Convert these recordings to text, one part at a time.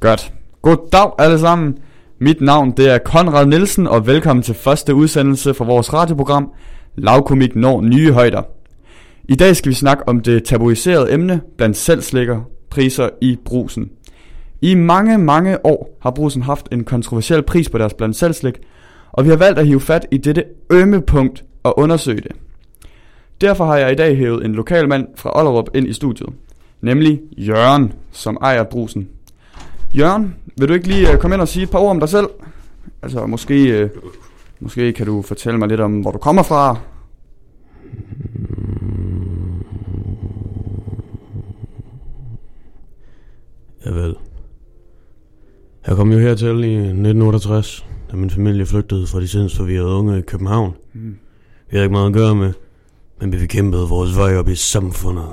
Godt. Goddag alle sammen. Mit navn det er Konrad Nielsen, og velkommen til første udsendelse fra vores radioprogram Lavkomik når nye højder. I dag skal vi snakke om det tabuiserede emne blandt selvslikker priser i brusen. I mange, mange år har brusen haft en kontroversiel pris på deres blandt selvslik, og vi har valgt at hive fat i dette ømme punkt og undersøge det. Derfor har jeg i dag hævet en lokal mand fra Ollerup ind i studiet, nemlig Jørgen, som ejer brusen. Jørgen, vil du ikke lige øh, komme ind og sige et par ord om dig selv? Altså, måske, øh, måske kan du fortælle mig lidt om, hvor du kommer fra. Ja vel. Jeg kom jo hertil i 1968, da min familie flygtede fra de sindsforvirrede unge i København. Mm. Vi havde ikke meget at gøre med, men vi kæmpede vores vej op i samfundet.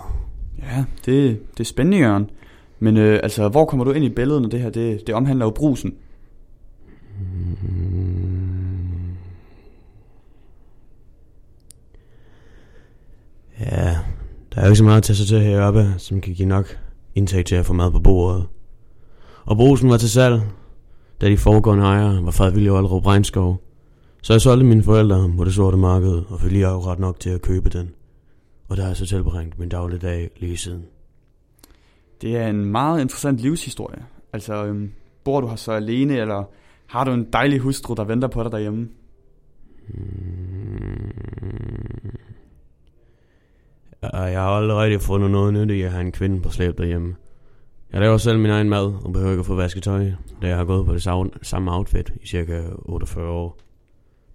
Ja, det, det er spændende, Jørgen. Men øh, altså, hvor kommer du ind i billedet, når det her det, det omhandler jo brusen? Ja, der er jo ikke så meget at tage sig til heroppe, som kan give nok indtægt til at få mad på bordet. Og brusen var til salg, da de foregående ejere var fredvillige og Alrup Regnskov. Så jeg solgte mine forældre på det sorte marked, og fik lige akkurat nok til at købe den. Og der har jeg så tilbringt min dagligdag lige siden. Det er en meget interessant livshistorie. Altså, øhm, bor du her så alene, eller har du en dejlig hustru, der venter på dig derhjemme? Og jeg har aldrig rigtig fundet noget nyt i at have en kvinde på slæb derhjemme. Jeg laver selv min egen mad og behøver ikke at få vasket tøj, da jeg har gået på det samme- outfit i cirka 48 år.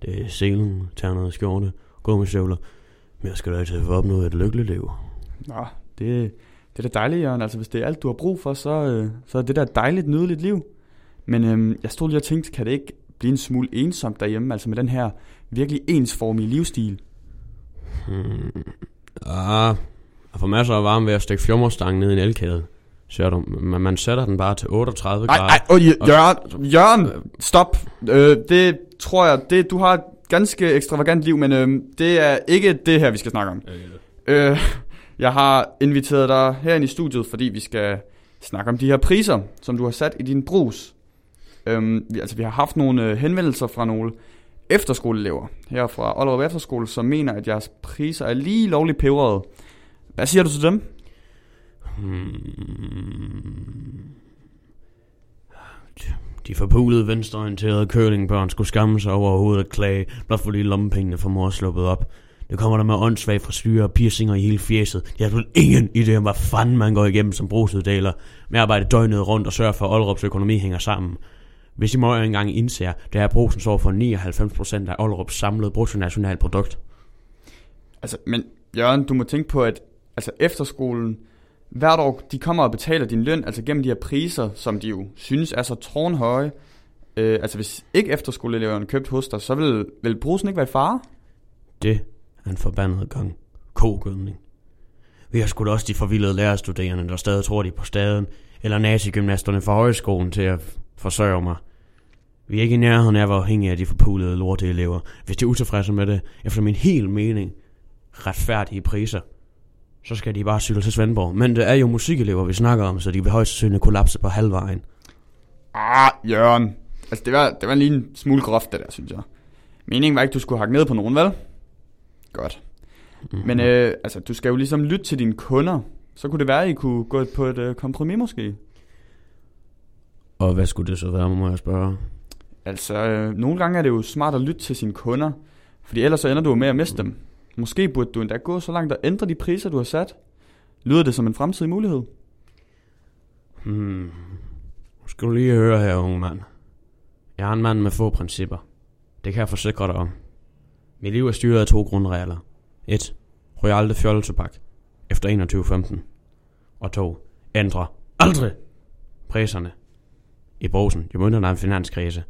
Det er selen, ternede skjorte, gummistøvler, men jeg skal da altid få opnået et lykkeligt liv. Nå, det, det er da dejligt, Jørgen. Altså, hvis det er alt, du har brug for, så, øh, så er det der et dejligt, nydeligt liv. Men øhm, jeg stod lige og tænkte, kan det ikke blive en smule ensomt derhjemme, altså med den her virkelig ensformige livsstil? Hmm. Ah, jeg får masser af varme ved at stikke fjummerstangen ned i en elkæde. Ser du, men man sætter den bare til 38 Nej, grader. nej, oh, Jørgen, Jørgen, stop. Øh, det tror jeg, det, du har et ganske ekstravagant liv, men øh, det er ikke det her, vi skal snakke om. Øh, jeg har inviteret dig herind i studiet, fordi vi skal snakke om de her priser, som du har sat i din brus. Øhm, vi, altså, vi har haft nogle øh, henvendelser fra nogle efterskoleelever her fra Aalborg Efterskole, som mener, at jeres priser er lige lovligt peberede. Hvad siger du til dem? Hmm. De forpulede venstreorienterede curlingbørn skulle skamme sig over overhovedet at klage, blot fordi lommepengene for mor sluppet op. Det kommer der med åndssvag frisyrer og piercinger i hele fjeset. Jeg har ingen idé om, hvad fanden man går igennem som brugsuddeler. Med at arbejde døgnet rundt og sørge for, at Ollerups økonomi hænger sammen. Hvis I må jo engang indser, det er at brusen står for 99% af Ollerups samlede bruttonationalprodukt. Altså, men Jørgen, du må tænke på, at altså, efterskolen hvert år, de kommer og betaler din løn, altså gennem de her priser, som de jo synes er så tårnhøje. Øh, altså, hvis ikke efterskoleeleverne købte hos dig, så vil, vil brusen ikke være i fare? Det af en forbandet gang kogødning. Vi har sgu da også de forvildede lærerstuderende, der stadig tror de på staden, eller nazigymnasterne fra højskolen til at forsørge mig. Vi er ikke i nærheden af at være afhængige af de forpulede lorteelever, hvis de er utilfredse med det, efter min helt mening, retfærdige priser. Så skal de bare cykle til Svendborg. Men det er jo musikelever, vi snakker om, så de vil højst sandsynligt kollapse på halvvejen. Ah, Jørgen. Altså, det var, det var lige en smule groft, det der, synes jeg. Meningen var ikke, du skulle hakke ned på nogen, vel? Godt. Mhm. Men øh, altså, du skal jo ligesom lytte til dine kunder. Så kunne det være, at I kunne gå på et øh, kompromis måske. Og hvad skulle det så være, må jeg spørge? Altså, øh, nogle gange er det jo smart at lytte til sine kunder. Fordi ellers så ender du med at miste dem. Måske burde du endda gå så langt at ændre de priser, du har sat. Lyder det som en fremtidig mulighed? Hmm. Skal du lige høre her, unge mand. Jeg er en mand med få principper. Det kan jeg forsikre dig om. Mit liv er styret af to grundregler. 1. Røg aldrig fjolletobak efter 21.15. Og 2. Ændre aldrig priserne i brosen, i mindre af en finanskrise.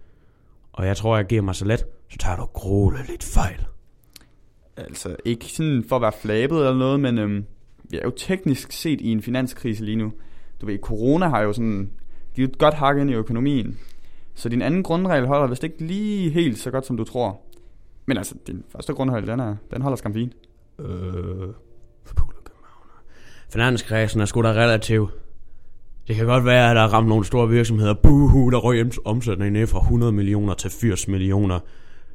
Og jeg tror, jeg giver mig så let, så tager du grole lidt fejl. Altså, ikke sådan for at være flabet eller noget, men øhm, vi er jo teknisk set i en finanskrise lige nu. Du ved, corona har jo sådan givet et godt hak ind i økonomien. Så din anden grundregel holder vist ikke lige helt så godt, som du tror. Men altså, din første grundhold, den, er, den holder skam fint. Øh, forpulet københavner. Finanskrisen er sgu da relativ. Det kan godt være, at der er ramt nogle store virksomheder. Buhu, der røg omsætningen ned fra 100 millioner til 80 millioner.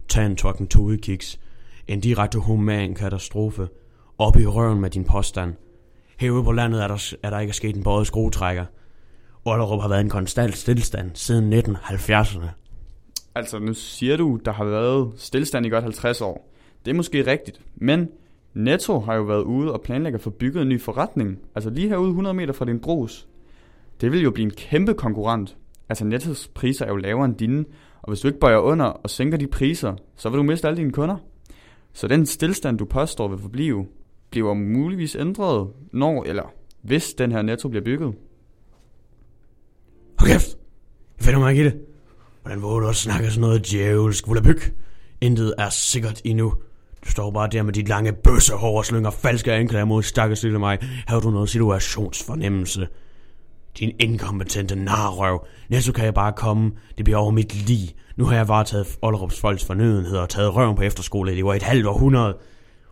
Tag en tokken todekiks. En direkte human katastrofe. Op i røven med din påstand. Herude på landet er der, er der ikke sket en både skruetrækker. Ollerup har været en konstant stillstand siden 1970'erne. Altså, nu siger du, der har været stillestand i godt 50 år. Det er måske rigtigt, men Netto har jo været ude og planlægger for bygget en ny forretning. Altså lige herude 100 meter fra din brus. Det vil jo blive en kæmpe konkurrent. Altså Nettos priser er jo lavere end dine, og hvis du ikke bøjer under og sænker de priser, så vil du miste alle dine kunder. Så den stillstand, du påstår vil forblive, bliver muligvis ændret, når eller hvis den her netto bliver bygget. Hold kæft! Jeg finder mig ikke i det. Hvordan våger du også snakke sådan noget djævelsk Vullabyg? Intet er sikkert endnu. Du står bare der med dit lange bøssehår og slynger falske anklager mod stakkels lille mig. Har du noget situationsfornemmelse? Din inkompetente narrøv. Næste kan jeg bare komme. Det bliver over mit liv. Nu har jeg varetaget Ollerups folks fornødenheder og taget røven på efterskole. Det var et halvt århundrede.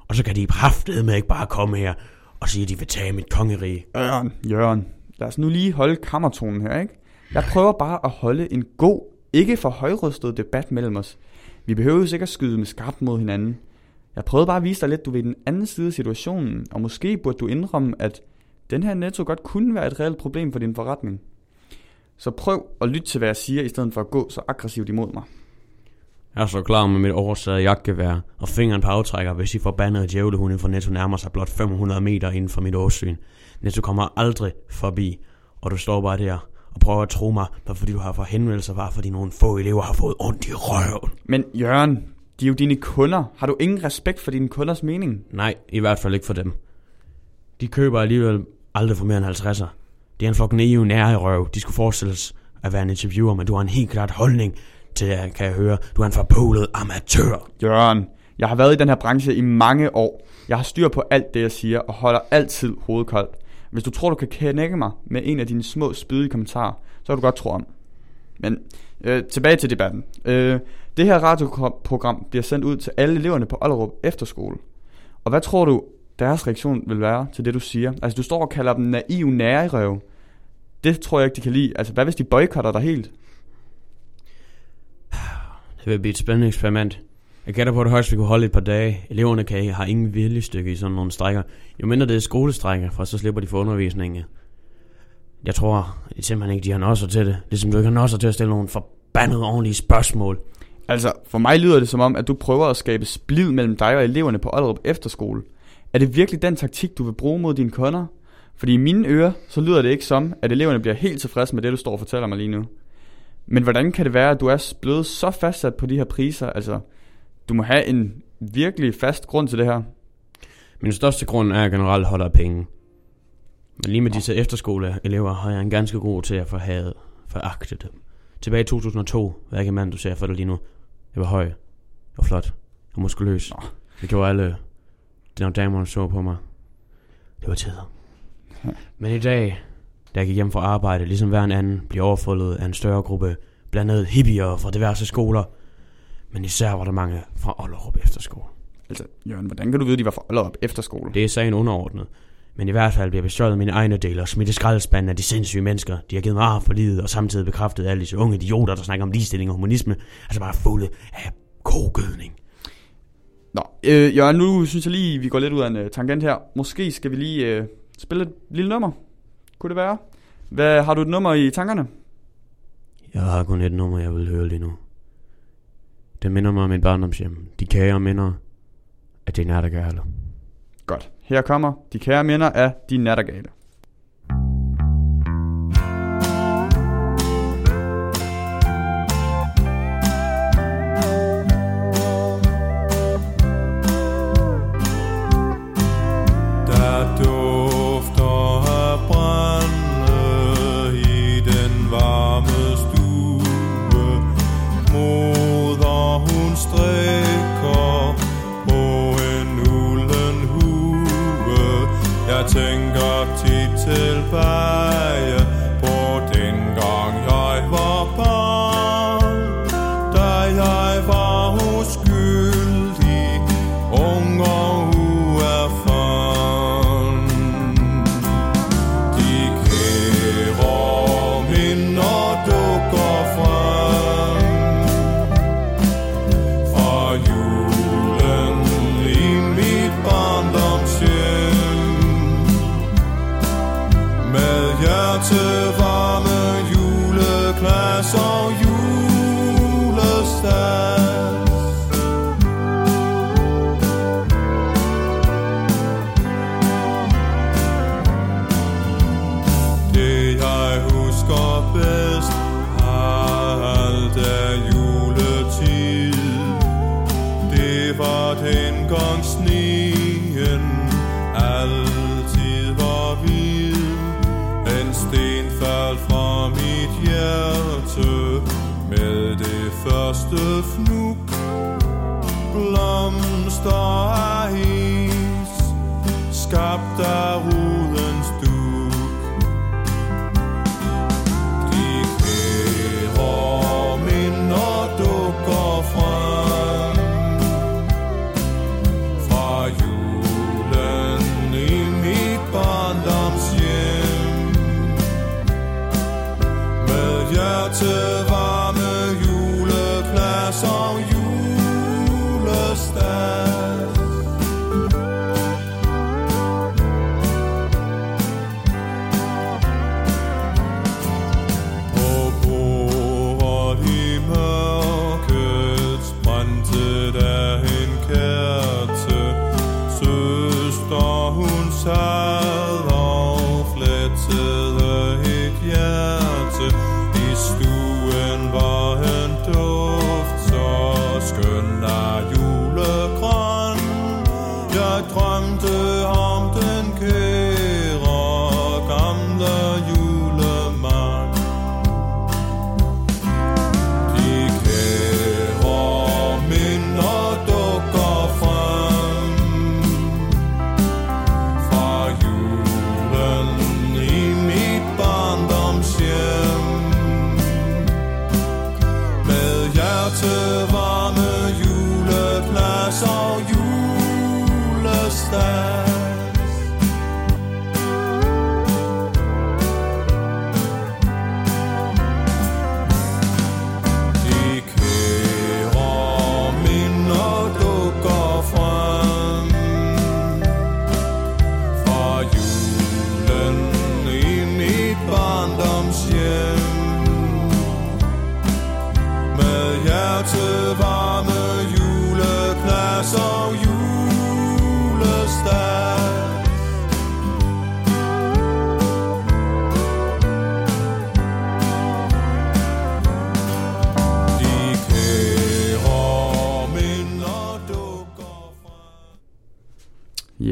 Og så kan de haftede med ikke bare komme her og sige, at de vil tage mit kongerige. Jørgen, Jørgen, lad os nu lige holde kammertonen her, ikke? Jeg prøver bare at holde en god, ikke for højrystet debat mellem os. Vi behøver jo sikkert skyde med skarpt mod hinanden. Jeg prøvede bare at vise dig lidt, du ved den anden side af situationen, og måske burde du indrømme, at den her netto godt kunne være et reelt problem for din forretning. Så prøv at lytte til, hvad jeg siger, i stedet for at gå så aggressivt imod mig. Jeg er så klar med mit oversaget jagtgevær og fingeren på aftrækker, hvis I forbandede djævlehunde fra Netto nærmer sig blot 500 meter inden for mit årsyn. Netto kommer aldrig forbi, og du står bare der og prøver at tro mig, bare fordi du har for henvendelser, bare fordi nogle få elever har fået ondt i røven. Men Jørgen, de er jo dine kunder. Har du ingen respekt for dine kunders mening? Nej, i hvert fald ikke for dem. De køber alligevel aldrig for mere end 50'er. Det er en fucking EU nære røv. De skulle forestilles at være en interviewer, men du har en helt klart holdning til, kan jeg høre, du er en forpålet amatør. Jørgen, jeg har været i den her branche i mange år. Jeg har styr på alt det, jeg siger, og holder altid hovedet koldt. Hvis du tror, du kan knække mig med en af dine små spydige kommentarer, så kan du godt tro om. Men øh, tilbage til debatten. Øh, det her radioprogram bliver sendt ud til alle eleverne på Ollerup Efterskole. Og hvad tror du, deres reaktion vil være til det, du siger? Altså, du står og kalder dem naive nærerøv. Det tror jeg ikke, de kan lide. Altså, hvad hvis de boykotter dig helt? Det vil blive et spændende eksperiment. Jeg gætter på, at det højst vi kunne holde et par dage. Eleverne kan har ingen viljestykke i sådan nogle strækker. Jo mindre det er skolestrækker, for så slipper de for undervisningen. Jeg tror simpelthen ikke, de har nosser til det. Ligesom du ikke har nosser til at stille nogle forbandede ordentlige spørgsmål. Altså, for mig lyder det som om, at du prøver at skabe splid mellem dig og eleverne på Ollerup Efterskole. Er det virkelig den taktik, du vil bruge mod dine kunder? Fordi i mine ører, så lyder det ikke som, at eleverne bliver helt tilfredse med det, du står og fortæller mig lige nu. Men hvordan kan det være, at du er blevet så fastsat på de her priser? Altså, du må have en virkelig fast grund til det her. Min største grund er, at jeg generelt holder af penge. Men lige med disse efterskoleelever har jeg en ganske god til at forhade, foragte dem. Tilbage i 2002, hvad ikke mand, du ser for dig lige nu. Jeg var høj, og flot, og muskuløs. Nå. Det gjorde alle, når damerne så på mig. Det var tider. Men i dag, da jeg gik hjem fra arbejde, ligesom hver en anden, bliver overfuldet af en større gruppe blandet hippier fra diverse skoler. Men især var der mange fra Ollerup Efterskole. Altså, Jørgen, hvordan kan du vide, at de var fra Ollerup Efterskole? Det er sagen underordnet. Men i hvert fald bliver bestjålet mine egne dele og smidt i skraldespanden af de sindssyge mennesker. De har givet mig for livet og samtidig bekræftet alle disse unge idioter, der snakker om ligestilling og humanisme. Altså bare fulde af kogødning. Nå, øh, Jørgen, nu synes jeg lige, vi går lidt ud af en uh, tangent her. Måske skal vi lige uh, spille et lille nummer. Kunne det være? Hvad, har du et nummer i tankerne? Jeg har kun et nummer, jeg vil høre lige nu. Det minder mig om mit barndomshjem. De kære minder af de nattergale. Godt. Her kommer de kære minder af de nattergale. hearts of all.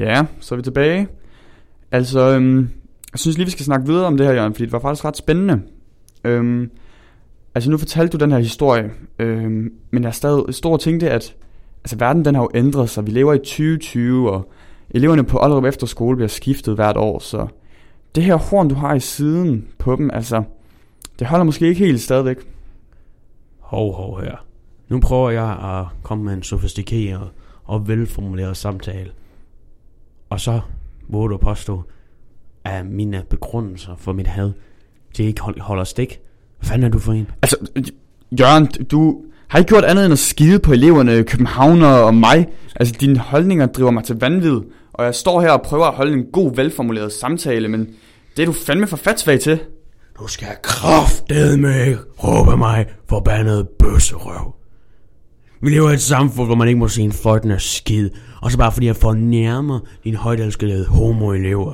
Ja, så er vi tilbage. Altså, øhm, jeg synes lige, vi skal snakke videre om det her, Jørgen, fordi det var faktisk ret spændende. Øhm, altså, nu fortalte du den her historie, øhm, men jeg er stadig stor tænkte, at altså, verden den har jo ændret sig. Vi lever i 2020, og eleverne på Ollerup Efterskole bliver skiftet hvert år, så det her horn, du har i siden på dem, altså, det holder måske ikke helt stadigvæk. Hov, hov her. Nu prøver jeg at komme med en sofistikeret og velformuleret samtale. Og så må du påstå, at mine begrundelser for mit had, det ikke hold- holder stik. Hvad fanden er du for en? Altså, Jørgen, du har ikke gjort andet end at skide på eleverne, københavner og mig. Altså, dine holdninger driver mig til vanvid, og jeg står her og prøver at holde en god, velformuleret samtale, men det er du fandme for fatsvag til. Du skal kraftedme ikke råbe mig forbandet bøsserøv. Vi lever i et samfund, hvor man ikke må se en fløjtende skid, og så bare fordi jeg fornærmer din højtelskede homoelever.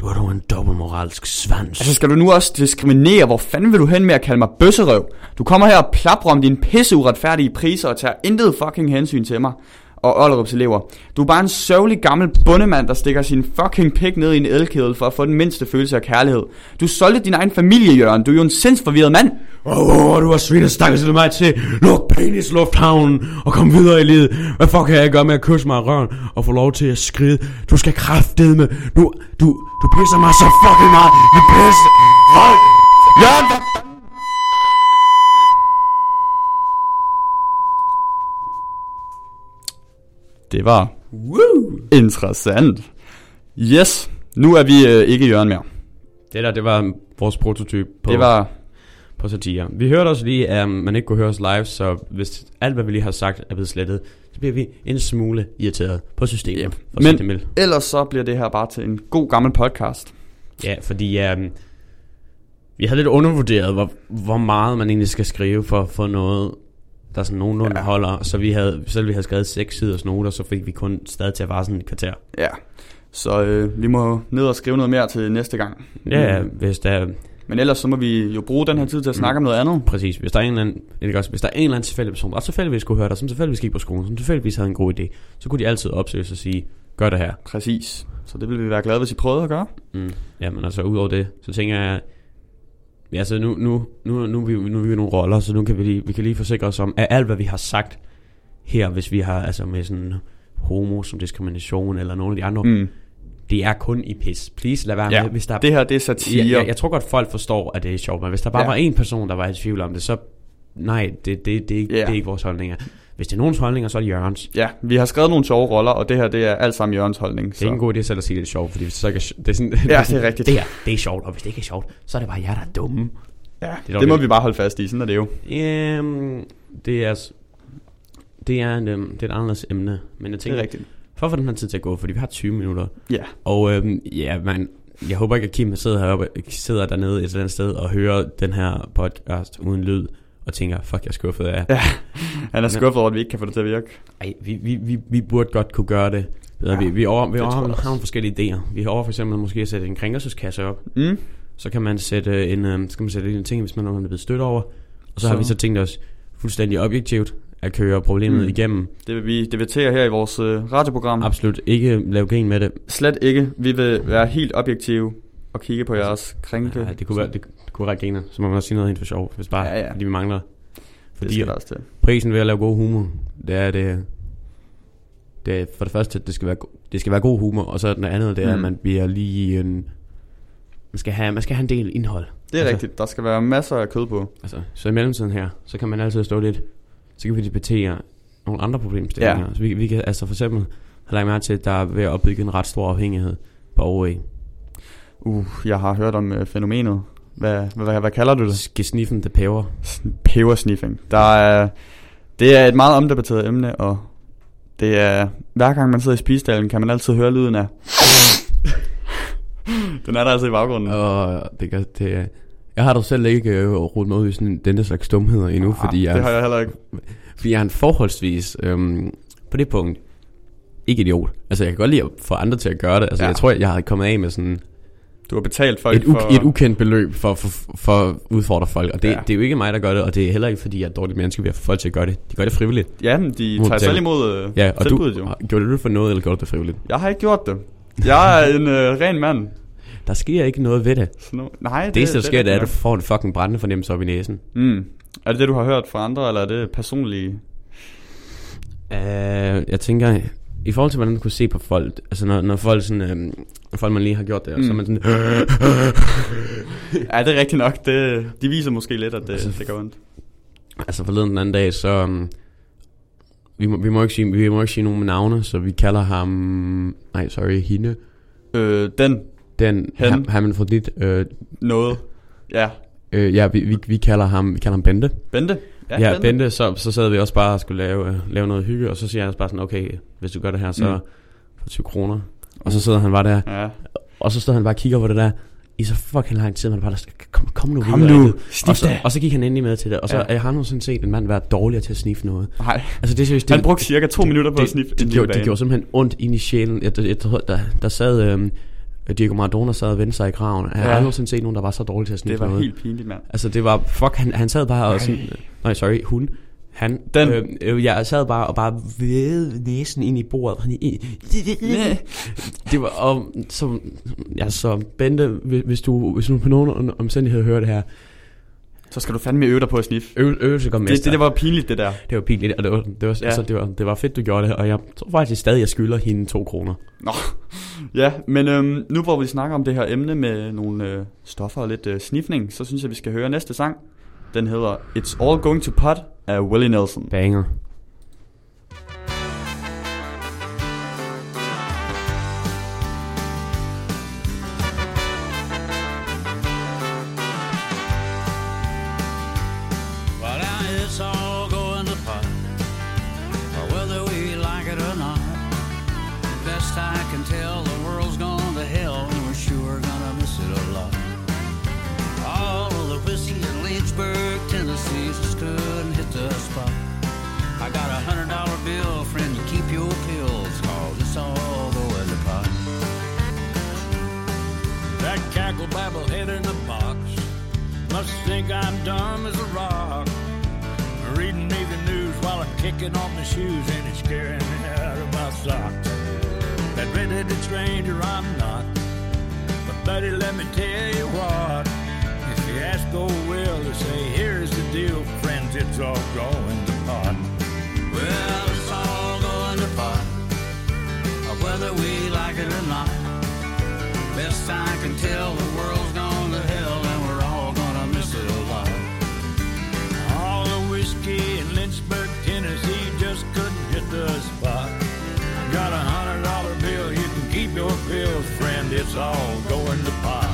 Du er dog en dobbeltmoralsk svans. Altså, skal du nu også diskriminere? Hvor fanden vil du hen med at kalde mig bøsserøv? Du kommer her og plaprer om dine pisse uretfærdige priser og tager intet fucking hensyn til mig og Ollerups elever. Du er bare en sørgelig gammel bundemand, der stikker sin fucking pik ned i en elkedel for at få den mindste følelse af kærlighed. Du solgte din egen familie, Jørgen. Du er jo en sindsforvirret mand. Åh, oh, du har svin og stakket til mig til. Luk penis lufthavnen og kom videre i livet. Hvad fuck kan jeg gøre med at kysse mig i røven og få lov til at skride? Du skal kraftedme. Nu, du, du pisser mig så fucking meget. Du pisser. Hold. Jørgen, hvad Det var Woo. interessant. Yes, nu er vi øh, ikke Jørgen mere. Det der, det var vores prototyp på, Det var på satire. Vi hørte også lige, at man ikke kunne høre os live, så hvis alt, hvad vi lige har sagt, er blevet slettet, så bliver vi en smule irriteret på systemet. Yep. For Men- det mildt. ellers så bliver det her bare til en god gammel podcast. Ja, fordi um, Vi havde lidt undervurderet, hvor, hvor meget man egentlig skal skrive for at få noget, der sådan nogenlunde Ja. ja. holder. Så vi havde, selv vi havde skrevet seks siders noter, så fik vi kun stadig til at vare sådan et kvarter. Ja. Så øh, vi må ned og skrive noget mere til næste gang. Ja, Mm. hvis der Men ellers så må vi jo bruge den her tid til at snakke om noget andet. præcis, hvis der er en eller anden, ikke også, hvis der er en eller anden tilfældig person, der tilfældigvis skulle høre dig, som tilfældigvis gik på skolen, som tilfældigvis havde en god idé, så kunne de altid opsøge og sige, gør det her. Præcis. Så det ville vi være glade, hvis I prøvede at gøre. Mm. Jamen altså, udover det, så tænker jeg, ja, så nu, nu, nu, nu, er vi, nu er vi nogle roller, så nu kan vi lige, vi kan lige forsikre os om, at alt, hvad vi har sagt her, hvis vi har, altså med sådan homo som diskrimination, eller nogle af de andre, mm. Det er kun i pis. Please, lad være Ja, med, hvis der Det her, det er satire. jeg, jeg, jeg tror godt, folk forstår, at det er sjovt, men hvis der bare Ja. var en person, der var i tvivl om det, så nej, det, det, det, er ikke, Ja. det er ikke vores holdninger. Hvis det er nogens holdninger, så er det Jørgens. Ja, vi har skrevet nogle sjove roller, og det her, det er alt sammen Jørgens holdning. Det er ikke en god idé selv at sige, det er sjovt, fordi hvis det så ikke er, det er sådan, Ja, det er rigtigt. Det her, det er sjovt, og hvis det ikke er sjovt, så er det bare jer, der er dumme. Ja, Det er det, det må det. vi bare holde fast i, sådan er det jo. Øhm, det er, det er, en, øhm, det er et anderledes emne, men jeg Det tænker, er rigtigt. for at få den her tid til at gå, fordi vi har 20 minutter, Ja, og øhm, ja, man, jeg håber ikke, at Kim sidder heroppe, sidder dernede et eller andet sted og hører den her podcast uden lyd, og tænker, fuck, jeg er skuffet af. Ja. han er skuffet over, at vi ikke kan få det til at virke. Ej, vi, vi, vi, vi burde godt kunne gøre det. bedre. Ja, vi, vi, over, vi over, har, nogle forskellige idéer. Vi har over for eksempel måske at sætte en kringelseskasse op. Mm. Så kan man sætte en, øh, så kan man sætte en ting, hvis man er blevet stødt over. Og så, så har vi så tænkt os fuldstændig objektivt at køre problemet Mm. mm. igennem. Det vil vi debattere her i vores øh, radioprogram. Absolut ikke lave grin med det. Slet ikke. Vi vil være helt objektive og kigge på jeres krænke. Ja, det kunne være, det, det være griner. Så må man også sige noget helt for sjov, hvis bare, Ja, ja. fordi vi mangler. det Fordi skal der også til. prisen ved at lave god humor, det er det, det er for det første, det skal være, det skal være god humor, og så den andet, det er, Mm. at man bliver lige en, man skal have, man skal have en del indhold. Det er Altså- rigtigt. Der skal være masser af kød på. Altså, så i mellemtiden her, så kan man altid stå lidt, så kan vi debattere nogle andre problemstillinger. Ja. Så vi, vi kan altså for eksempel have lagt mærke til, at der er ved at opbygge en ret stor afhængighed på OA. Uh, jeg har hørt om øh, fænomenet. Hvad, hvad, hvad, kalder du det? Gesniffen the peber. Pebersniffing. Der er, det er et meget omdebatteret emne, og det er, hver gang man sidder i spisestalen, kan man altid høre lyden af. Den er der altså i baggrunden. Og det, gør, det er- jeg har dog selv ikke øh, rodet mig ud i sådan denne slags dumheder endnu, Ah, fordi, jeg, det har jeg heller ikke. fordi jeg er en forholdsvis, øhm, på det punkt, ikke idiot. Altså, jeg kan godt lide at få andre til at gøre det. Altså, ja. jeg tror, jeg har kommet af med sådan Du har betalt folk et, u- for... et ukendt beløb for, for, for at udfordre folk. Og det, Ja. det er jo ikke mig, der gør det, og det er heller ikke, fordi jeg er dårligt menneske ved at få folk til at gøre det. De gør det frivilligt. Ja, men de Må tager selv imod øh, Ja, og du, jo. gjorde du det for noget, eller gjorde du det frivilligt? Jeg har ikke gjort det. Jeg er en øh, ren mand. Der sker ikke noget ved det. Nu, nej, Det, det eneste, der sker, det er, at du får en fucking brændende fornemmelse op i næsen. Mm. Er det det, du har hørt fra andre, eller er det personlige? Uh, jeg tænker, i forhold til, hvordan du kunne se på folk, altså når, når folk sådan, når folk man lige har gjort det, mm. så er man sådan, Ja, det er rigtigt nok. Det, de viser måske lidt, at det, Altså, det gør ondt. altså forleden den anden dag, så, um, vi, må, vi, må ikke sige, vi må ikke sige nogen navne, så vi kalder ham, nej, sorry, hende, Øh, den den, Han. ham, ham fra dit, øh, noget. Ja. øh, ja, vi, vi, vi, kalder ham, vi kalder ham Bente. Bente? Ja, ja Bente, Bente så, så sad vi også bare og skulle lave, øh, lave noget hygge, og så siger jeg også bare sådan, okay, hvis du gør det her, så mm. for 20 kroner. Og så sidder han bare der, Ja. og så stod han bare og kigger på det der, i så fucking lang tid, man bare der, kom, kom nu Kom videre. nu, Rikke." snif og så, det. og så gik han endelig med til det, og så Ja. jeg har nogensinde set en mand være dårligere til at sniffe noget. Nej, Altså det er seriøst, det, han brugte cirka to minutter på det, at sniffe det, det, gjorde, det gjorde simpelthen ondt ind i sjælen. Jeg, jeg, jeg, tror, der, der sad øhm, Diego Maradona sad og vendte sig i graven. Jeg har Ja. aldrig nogensinde set nogen, der var så dårlig til at sniffe Det var noget. helt pinligt, mand. Altså det var, fuck, han, han sad bare og sådan, nej sorry, hun, han, Den- øh, øh, jeg sad bare og bare ved næsen ind i bordet. Han, i, det var, og så, ja, så Bente, hvis, du, hvis du på nogen omstændighed hører det her, Så skal du fandme øve dig på at sniffe. øve, øvelse går Det, det, det var pinligt, det der. det var pinligt, og det var, det var, ja. altså, det, var, det var fedt, du gjorde det, og jeg tror faktisk stadig, jeg skylder hende to kroner. Nå. Ja, men øhm, nu hvor vi snakker om det her emne med nogle øh, stoffer og lidt øh, snifning, så synes jeg, vi skal høre næste sang. Den hedder It's All Going to Pot af Willie Nelson. Banger. Must think I'm dumb as a rock. Reading me the news while I'm kicking off my shoes and it's scaring me out of my socks. That red-headed stranger I'm not. But buddy, let me tell you what. If you ask old Will to say, here's the deal, friends, it's all going to pot. Well, it's all going to pot. Whether we like it or not. I can tell, the world's gone to hell and we're all gonna miss it a lot. All the whiskey in Lynchburg, Tennessee just couldn't hit the spot. I got a hundred dollar bill, you can keep your pills, friend, it's all going to pot.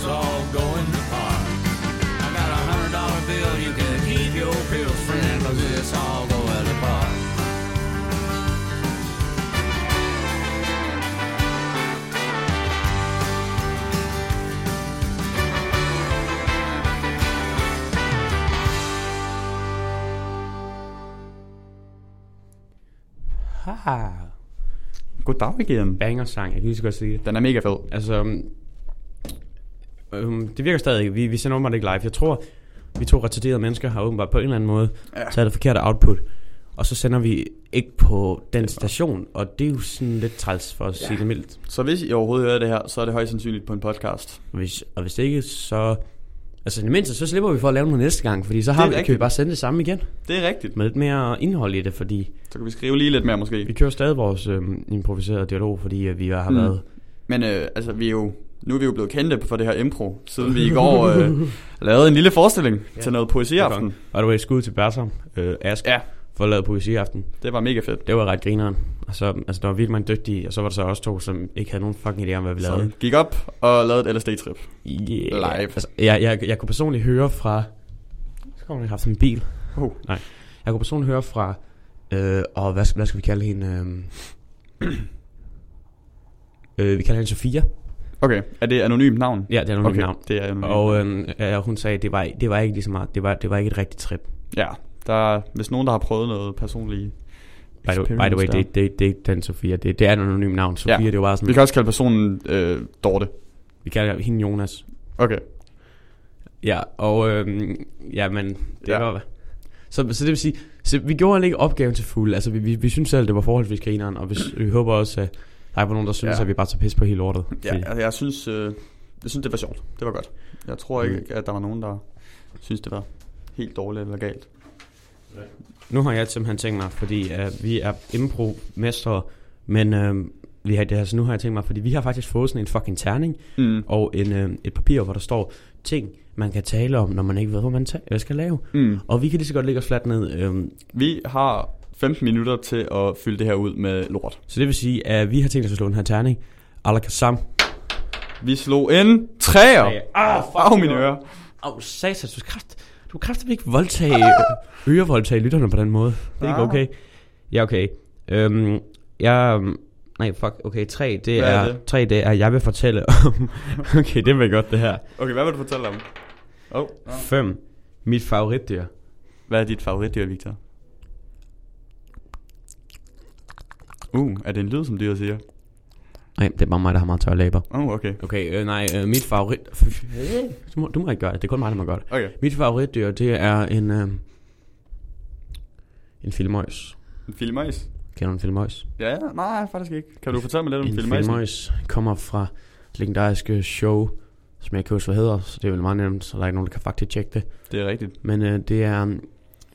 It's all going to pot. I got a hundred dollar bill, you can keep your pills, friend, cause it's all going to pot. Ha. Goddag igen. Banger sang, jeg kan lige så godt sige det. Den er mega fed. Altså, øhm, det virker stadig. Vi, vi sender åbenbart ikke live. Jeg tror, vi to retarderede mennesker har åbenbart på en eller anden måde Ja. taget det forkerte output. Og så sender vi ikke på den station, og det er jo sådan lidt træls for at Ja. sige det mildt. Så hvis I overhovedet hører det her, så er det højst sandsynligt på en podcast. Hvis, og hvis ikke, så... Altså i det mindste, så slipper vi for at lave noget næste gang, fordi så har Det vi, kan vi rigtigt. bare sende det samme igen. Det er rigtigt. Med lidt mere indhold i det, fordi Så kan vi skrive lige lidt mere måske. vi kører stadig vores øhm, improviserede dialog, fordi øh, vi har Mm. været... Men øh, altså, vi er jo, nu er vi jo blevet kendte for det her impro, siden vi i går øh, lavede en lille forestilling Ja. til noget poesiaften. By the way, skud til Bertram, øh, Ask, Ja. for at lave poesiaften. Det var mega fedt. Det var ret grineren. Og så, altså, der var vildt mange dygtige, og så var der så også to, som ikke havde nogen fucking idé om, hvad vi Så lavede. gik op og lavede et LSD-trip. Yeah. Live. Altså, jeg, jeg, jeg kunne personligt høre fra... Så kommer jeg haft en bil. Oh. Nej. Jeg kunne personligt høre fra... Øh, og hvad, skal- hvad skal vi kalde hende? Øh, øh, vi kalder hende Sofia. Okay, er det anonymt navn? Ja, det er nogle okay, navn. det er anonymt. Og øh, ja, hun sagde, det var, det var ikke lige så meget. Det var, det var ikke et rigtigt trip. Ja, der er hvis nogen, der har prøvet noget personligt By the, by the way, det, det, det er ikke den Sofia. Det, det er et anonymt navn. Sofia, Ja. det var bare sådan... Vi kan også kalde personen øh, Dorte. Vi kalder hende Jonas. Okay. Ja, og øhm, ja, men det Ja. var... Så, så det vil sige, så vi gjorde ikke opgaven til fuld. Altså, vi, vi, vi synes selv, det var forholdsvis grineren, og hvis, vi håber også, at der er nogen, der synes, Ja. ja. at vi bare tager pis på hele lortet. Ja, altså, jeg synes, øh, jeg synes, det var sjovt. Det var godt. Jeg tror ikke, Mm. at der var nogen, der synes, det var helt dårligt eller galt. Nu har jeg simpelthen tænkt mig, fordi uh, vi er impro-mestre, men uh, vi har, det, altså, nu har jeg tænkt mig, fordi vi har faktisk fået sådan en fucking terning, Mm. og en, uh, et papir, hvor der står ting, man kan tale om, når man ikke ved, hvad man ta- skal lave. Mm. Og vi kan lige så godt lægge os fladt ned. Um, Vi har 15 minutter til at fylde det her ud med lort. så det vil sige, at vi har tænkt os at slå den her terning. Alakazam. Vi slog en træer. Ah, Af mine ører. Åh, oh, satan, du kraft, du kan ikke voldtage, ørevoldtage lytterne på den måde. Det er ikke Ah. okay. Ja, okay. Øhm, jeg, nej, fuck, okay, tre, det er er, det? tre, det er, jeg vil fortælle om, okay, det vil godt det her. Okay, hvad vil du fortælle om? Oh. Fem, mit favoritdyr. Hvad er dit favoritdyr, Victor? Uh, er det en lyd, som dyr siger? Nej, det er bare mig, der har meget tørre læber. Oh, okay. Okay, øh, nej, øh, mit favorit, du må, du må ikke gøre det, det er kun mig, der må gøre det. Okay. Mit favoritdyr, det er en, øh, en filmøjs. En filmøjs. Kender du en filmøjs? Ja, nej, faktisk ikke. Kan du fortælle mig lidt om En filmen? filmøjs kommer fra et legendariske show, som jeg kan huske, hvad hedder, så det er vel meget nemt, så der er ikke nogen, der kan faktisk tjekke det. Det er rigtigt. Men øh, det er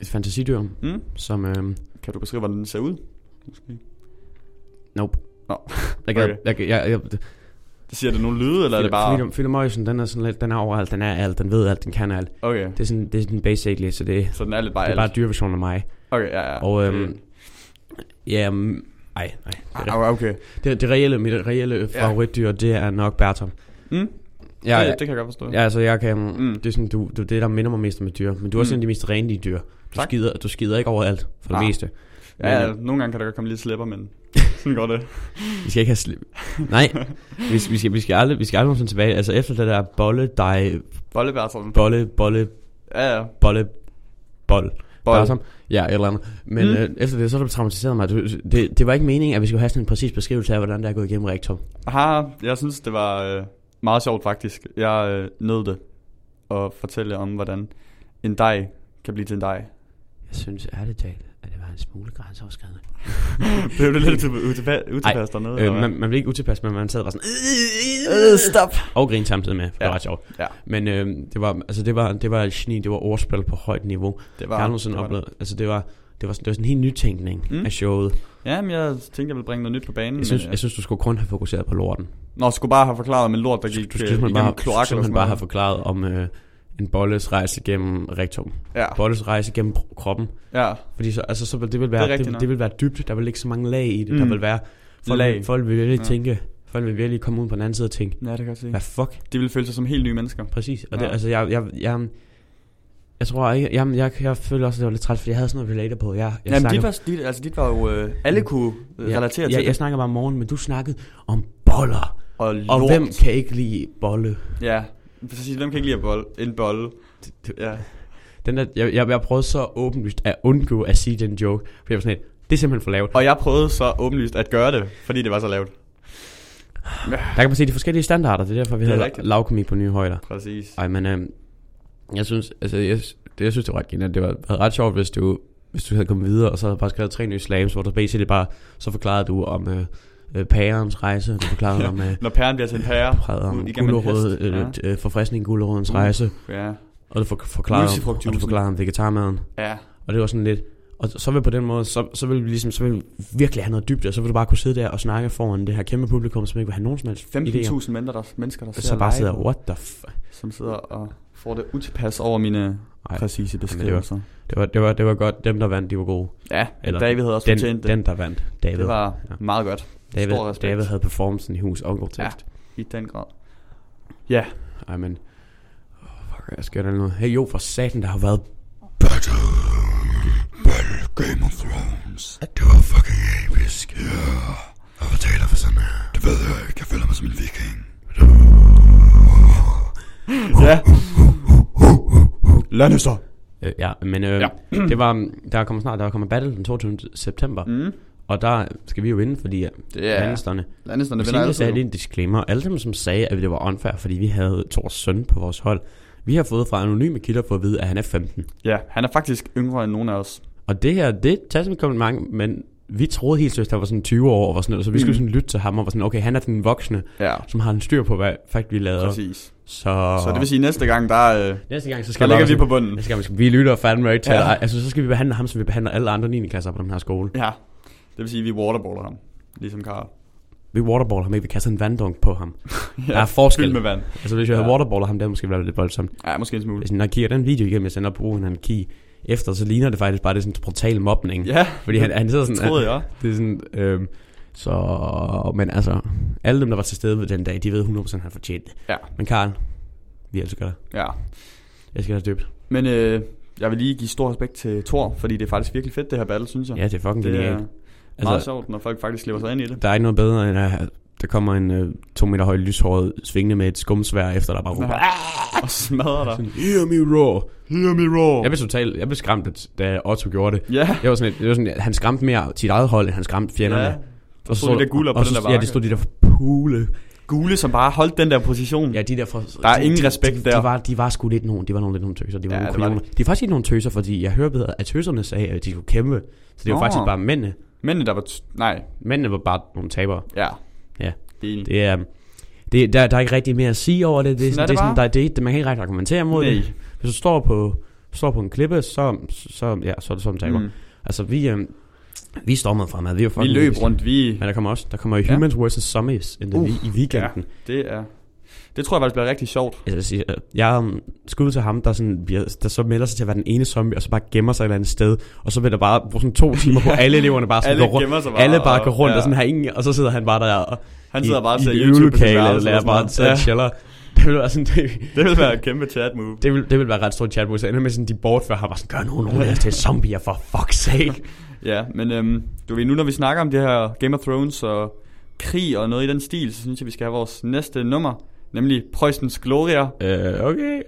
et fantasidyr, Mm? som... Øh, Kan du beskrive, hvordan den ser ud? Måske. Nope. Nå. Jeg, kan, Okay. jeg, jeg, jeg, jeg, Siger det nogle lyde, eller er det bare... Film, filmøjsen, den er sådan lidt, den er overalt, den er alt, den ved alt, den kan alt. Okay, Det er sådan, det er sådan basically, så det, så den er lidt bare det er alt. bare dyrversion af mig. Okay, ja, ja. Og øhm, Okay. ja, um, ej, nej. Det, Ah, okay. det, det reelle, mit reelle Ja. favoritdyr, det er nok Bertram. Mm? Ja, det, ja, det kan jeg godt forstå. ja, altså jeg kan, Mm. mm. det er sådan, du, du, det der minder mig mest om et dyr, men du er også Mm. en af de mest renlige dyr. Du Tak. skider, du skider ikke over alt, for det Ah. meste. ja, ja, Men, nogle gange kan der godt komme lidt slipper, men sådan går det. Vi skal ikke have slip. Nej, vi, skal- vi, skal, vi skal aldrig, vi skal aldrig nogensinde tilbage. Altså efter det der bolle, dej, Bollebærtrum. bolle, bolle, Ja, ja. bolle, bold. Bold. Bertram. Ja, et eller andet. Men Mm. øh, efter det, så det traumatiseret mig. Du- Det, det var ikke meningen, at vi skulle have sådan en præcis beskrivelse af, hvordan det er gået igennem rektum. Aha, jeg synes, det var øh, meget sjovt faktisk. Jeg øh, nød det at fortælle om, hvordan en dej kan blive til en dej. Jeg synes talt, at det en smule grænseoverskridende. det er jo lidt utilpas- utilpas dernede. Øh, man, man blev ikke utilpas, men man sad bare sådan... Øh, stop. Og grin samtidig med, for ja. det var ret sjovt. Ja. Men øh, det var, altså det var, det var et geni, det var ordspil på højt niveau. Det Jeg var, har nogensinde det var oplevet, altså det var, det var, sådan, det var sådan en helt nytænkning Mm. af showet. det. Ja, men jeg tænkte, jeg ville bringe noget nyt på banen. Jeg synes, men, jeg synes, du skulle kun have fokuseret på lorten. Nå, skulle bare have forklaret med lort, der Du, gik du øh, skulle simpelthen igennem bare, kloak eller sådan bare have forklaret om øh, en bolles rejse gennem rektum. Ja, Bolles rejse gennem kroppen. ja. Fordi så, altså, så vil, det vil være, det, det, det vil være dybt. Der vil ikke så mange lag i det. Mm. Der vil være... Folk, Lag. Vil, folk vil virkelig Ja. ja. tænke... Folk vil virkelig komme ud på den anden side og tænke... Ja, det kan jeg se. Hvad fuck? De ville føle sig som helt nye mennesker. Præcis. Og Ja. det, altså, jeg, jeg, jeg, jeg tror ikke... Jeg, jeg, jeg føler også, at det var lidt træt, fordi jeg havde sådan noget relater på. Jeg, jeg Jamen, snakker- dit var, dit, altså, dit var jo... Øh, alle kunne øh, ja, relatere jeg, til jeg, det. snakker bare om morgen, men du snakkede om boller. Og lort. Og hvem kan ikke lide bolle? Ja, præcis. Hvem kan ikke lide at bolle? En bolle. Ja. Den der, jeg, jeg, jeg prøvede så åbenlyst at undgå at sige den joke. For jeg var sådan lidt, det er simpelthen for lavt. Og jeg prøvede så åbenlyst at gøre det, fordi det var så lavt. Der kan man se de forskellige standarder. Det er derfor, vi Det er rigtigt. lavkomik på nye højder. Præcis. Ej, men øhm, jeg synes, altså, jeg, det, jeg synes, det var ret genialt. Det var ret sjovt, hvis du, hvis du havde kommet videre, og så havde bare skrevet tre nye slams, hvor der basically bare, så forklarede du om øh, øh, pærens rejse, du forklarede Ja. om, øh, Når pæren bliver til en pære. forklarede om gulerod, hest. øh, øh, forfriskning gulerodens Uh. rejse, Ja. og du for, forklarede, om, og du Multifrugtjuicen. forklarede om vegetarmaden. Ja. Og det var sådan lidt, og så vil på den måde, så, så vil vi ligesom, så vil vi virkelig have noget dybde, og så vil du bare kunne sidde der og snakke foran det her kæmpe publikum, som ikke vil have nogen som helst idéer. 15.000 mennesker, der, mennesker, der ser Så bare sidder, what the f... som sidder og får det utilpas over mine Ej, præcise det var- beskrivelser. Det var, det, var, det var godt, dem der vandt, de var gode. Ja, Eller David havde også Den, fortjent det. den der vandt, David. Det var Ja. meget godt. David, stor respekt. David havde performancen i hus og Ja. I den grad. Ja. Ej, men... Oh, fuck, jeg skal der noget. Hey, jo, for satan, der har været... Game of Thrones. Det var fucking episk. Ja. Og hvad taler for sådan her? Det ved jeg ikke. Jeg føler mig som en viking. Ja. Lannister. Øh, ja, men øh, ja. det var... Der kommer snart, der kommer battle den 22. september. Mm. Og der skal vi jo vinde, fordi er... Lannisterne... Lannisterne vinder altid. sagde lige en disclaimer. Alle dem, som sagde, at det var unfair, fordi vi havde Thors søn på vores hold. Vi har fået fra anonyme kilder for at vide, at han er 15. Ja, han er faktisk yngre end nogen af os. Og det her, det tager som et kompliment, men vi troede helt seriøst, at han var sådan 20 år og var sådan noget, så vi Mm. skulle sådan lytte til ham og var sådan, okay, han er den voksne, Ja, som har en styr på, hvad faktisk vi lavede. præcis. Så, Så det vil sige, at næste gang, der, øh, næste gang, så der skal ligger bare vi på bunden. Næste gang, skal vi lytter fandme ikke til, Ja. ja. altså så skal vi behandle ham, som vi behandler alle andre 9. klasser på den her skole. Ja, det vil sige, at vi waterballer ham. Ligesom Karl. Vi waterballer ham ikke, vi kaster en vanddunk på ham. Ja, Der er forskel. Med vand. Altså hvis jeg Ja. havde waterballer ham, det måske været lidt voldsomt. Ja, måske en smule. Hvis jeg kigger den video igennem, jeg sender på brugen, han kigger efter, så ligner det faktisk bare, det er sådan en brutal mobning. Ja, Fordi han, han sidder sådan, det troede jeg. Det er sådan, øhm, så, men altså, alle dem, der var til stede ved den dag, de ved 100% han fortjente det. Ja. Men Karl, vi elsker dig. Ja. Jeg skal dig dybt. Men øh, jeg vil lige give stor respekt til Thor, fordi det er faktisk virkelig fedt, det her battle, synes jeg. Ja, det er fucking det er genialt. meget Altså, sjovt, når folk faktisk lever sig ind i det. der er ikke noget bedre, end at der kommer en øh, to meter høj lyshåret svingende med et skumsvær efter der bare råber. Ja. Og smadrer dig. Sådan, Hear me roar. Hear me roar. Jeg blev totalt, jeg blev skræmt, da Otto gjorde det. Ja. Jeg var sådan, lidt- det var sådan, han skræmte mere sit eget hold, end han skræmte fjenderne. Ja. Der stod de der guler på og den så- der Ja, bakke. det stod de der pule. Gule, som bare holdt den der position. Ja, de der for, Der er de, ingen de, respekt de, der. De var, de var sgu lidt nogen, de var nogle lidt nogle tøser. De var Ja, ja, det nogle var kujoner. De er faktisk ikke nogle tøser, fordi jeg hører bedre, at tøserne sagde, at de skulle kæmpe. Så det var Nå. faktisk bare mændene, Mændene, der var... T- nej, Mændene var bare nogle tabere. ja. Ja. Enig. Det er... Det, der, der er ikke rigtig mere at sige over det. Det Sådan sådan, det er det sådan, der, det, det, man kan ikke rigtig argumentere mod Nej. det. Hvis du står på, står på en klippe, så, så, ja, så er det sådan, taber. Mm. Altså, vi, øh, vi stormede fremad. Vi, er Vi løb rundt, vi... Men der kommer også, der kommer jo Ja. Humans vs. Zombies in the, Uh, i weekenden. Det er... Det tror jeg faktisk bliver rigtig sjovt. Jeg, siger, jeg um, skud til ham, der, sådan, der så melder sig til at være den ene zombie, og så bare gemmer sig et eller andet sted, og så vil der bare bruge sådan to timer på alle eleverne bare sådan Alle gå rundt. bare. Alle bare går rundt, ja. og, sådan har ingen, og så sidder han bare der og Han sidder i, bare og ser YouTube på øvelokale, værelse og bare noget. at sidde og chiller. Det vil være sådan, det, Det vil være et kæmpe chat move. det, vil, det vil være ret stort chat, så ender med sådan, de bortfører ham og sådan, gør nogen nogen af til zombier, for fuck's sake. Ja, men øhm, du ved, nu når vi snakker om det her Game of Thrones og krig og noget i den stil, så synes jeg, vi skal have vores næste nummer, nemlig Preussens Gloria. Øh, okay.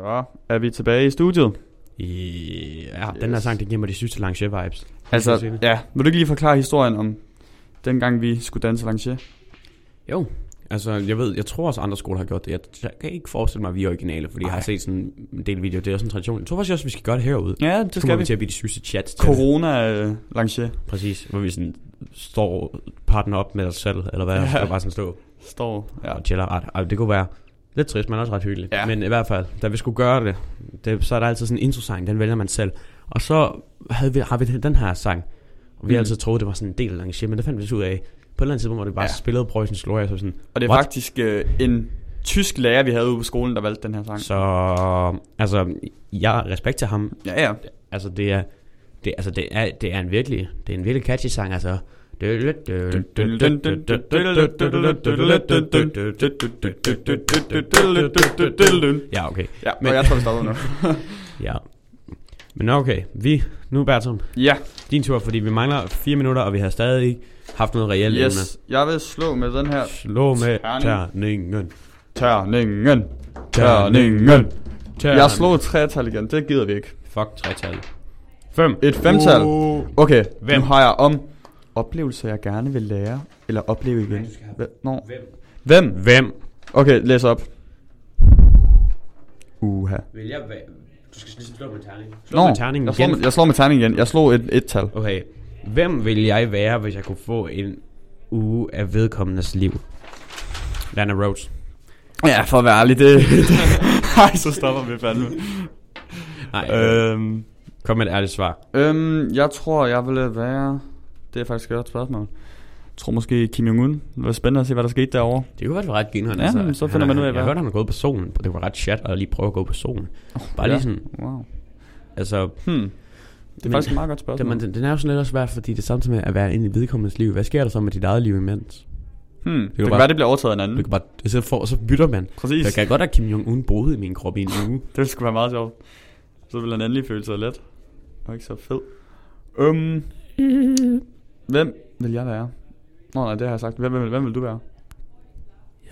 Så er vi tilbage i studiet. I, ja, yes. den her Yes. sang, det giver mig de sidste Lange vibes. Altså, ja, vil du ikke lige forklare historien om dengang vi skulle danse Lange? Jo, altså jeg ved, jeg tror også andre skoler har gjort det. Jeg, jeg kan ikke forestille mig, at vi er originale, fordi jeg har Ej. set sådan en del videoer. Det er også en tradition. Jeg tror faktisk også, vi skal gøre det herude. Ja, det skal kommer vi vi. til at blive de sidste chats. Corona øh, Lange Præcis, hvor vi sådan står partner op med os selv, eller hvad, Ja. og bare sådan stå står. Ja. og chiller ret. Ej, det kunne være lidt trist, men også ret hyggeligt. Ja. Men i hvert fald, da vi skulle gøre det, det så er der altid sådan en intro-sang, den vælger man selv. Og så havde vi, har vi den her sang, og vi Mm. altid troede, det var sådan en del af Lange men det fandt vi så ud af. På et eller andet tidspunkt, hvor det bare Ja. spillede Preussens Gloria, så sådan, Og det er What? faktisk øh, en tysk lærer, vi havde ude på skolen, der valgte den her sang. Så, altså, jeg respekt til ham. Ja, ja. Altså, det er, det, altså, det er, det er en virkelig, det er en virkelig catchy sang, altså. Ja, okay. Ja, Men- jeg tror, vi stopper nu. Ja. Men okay, vi, nu Bertram, ja, din tur, fordi vi mangler fire minutter, og vi har stadig ikke haft noget reelt emne. yes. Jeg vil slå med den her Slå med Terning. terningen. terningen. Terningen. Terning. Jeg slog et tretal igen, det gider vi ikke. Fuck, tretal. Fem. Et femtal. Uh. Okay, Hvem? nu har jeg om oplevelser, jeg gerne vil lære, eller opleve igen. Hvem? Nå. Hvem? Hvem? Hvem? Okay, læs op. Uha. Vil jeg være... Du skal ligesom slå med terningen. Slå Nå, med terningen jeg slår igen. med, jeg slår med terning igen. Jeg slog et et-tal. Okay. Hvem vil jeg være, hvis jeg kunne få en uge af vedkommendes liv? Lana Rhodes. Ja, for at være ærlig, det... Nej, så stopper vi fandme. Nej, øh. øhm, kom med et ærligt svar. øhm, jeg tror, jeg ville være... Det er faktisk et godt spørgsmål. Jeg tror måske Kim Jong-un. Det var spændende at se, hvad der skete derovre. Det kunne godt være ret grineren. Ja, men så finder han man er- ud af, Jeg hvad- hørte, han har gået på solen. Det var ret chat at lige prøve at gå på solen. Bare ja. lige sådan, Wow. altså... Hmm. Det er Men- faktisk et meget godt Det, spørgsmål. man, den er jo sådan lidt også svært, fordi det er samtidig med at være inde i vedkommendes liv. Hvad sker der så med dit eget liv imens? Hmm. Det, kan kan bare- være, det bliver overtaget af en anden. Du kan bare, så, får, så bytter man. Præcis. Jeg kan godt, at Kim Jong-un boede i min krop i en uge. Det skulle være meget sjovt. Så vil han endelig føle sig let. Og ikke så fed. Um, hvem vil jeg være? Nå nej, det har jeg sagt. Hvem, hvem, hvem vil du være?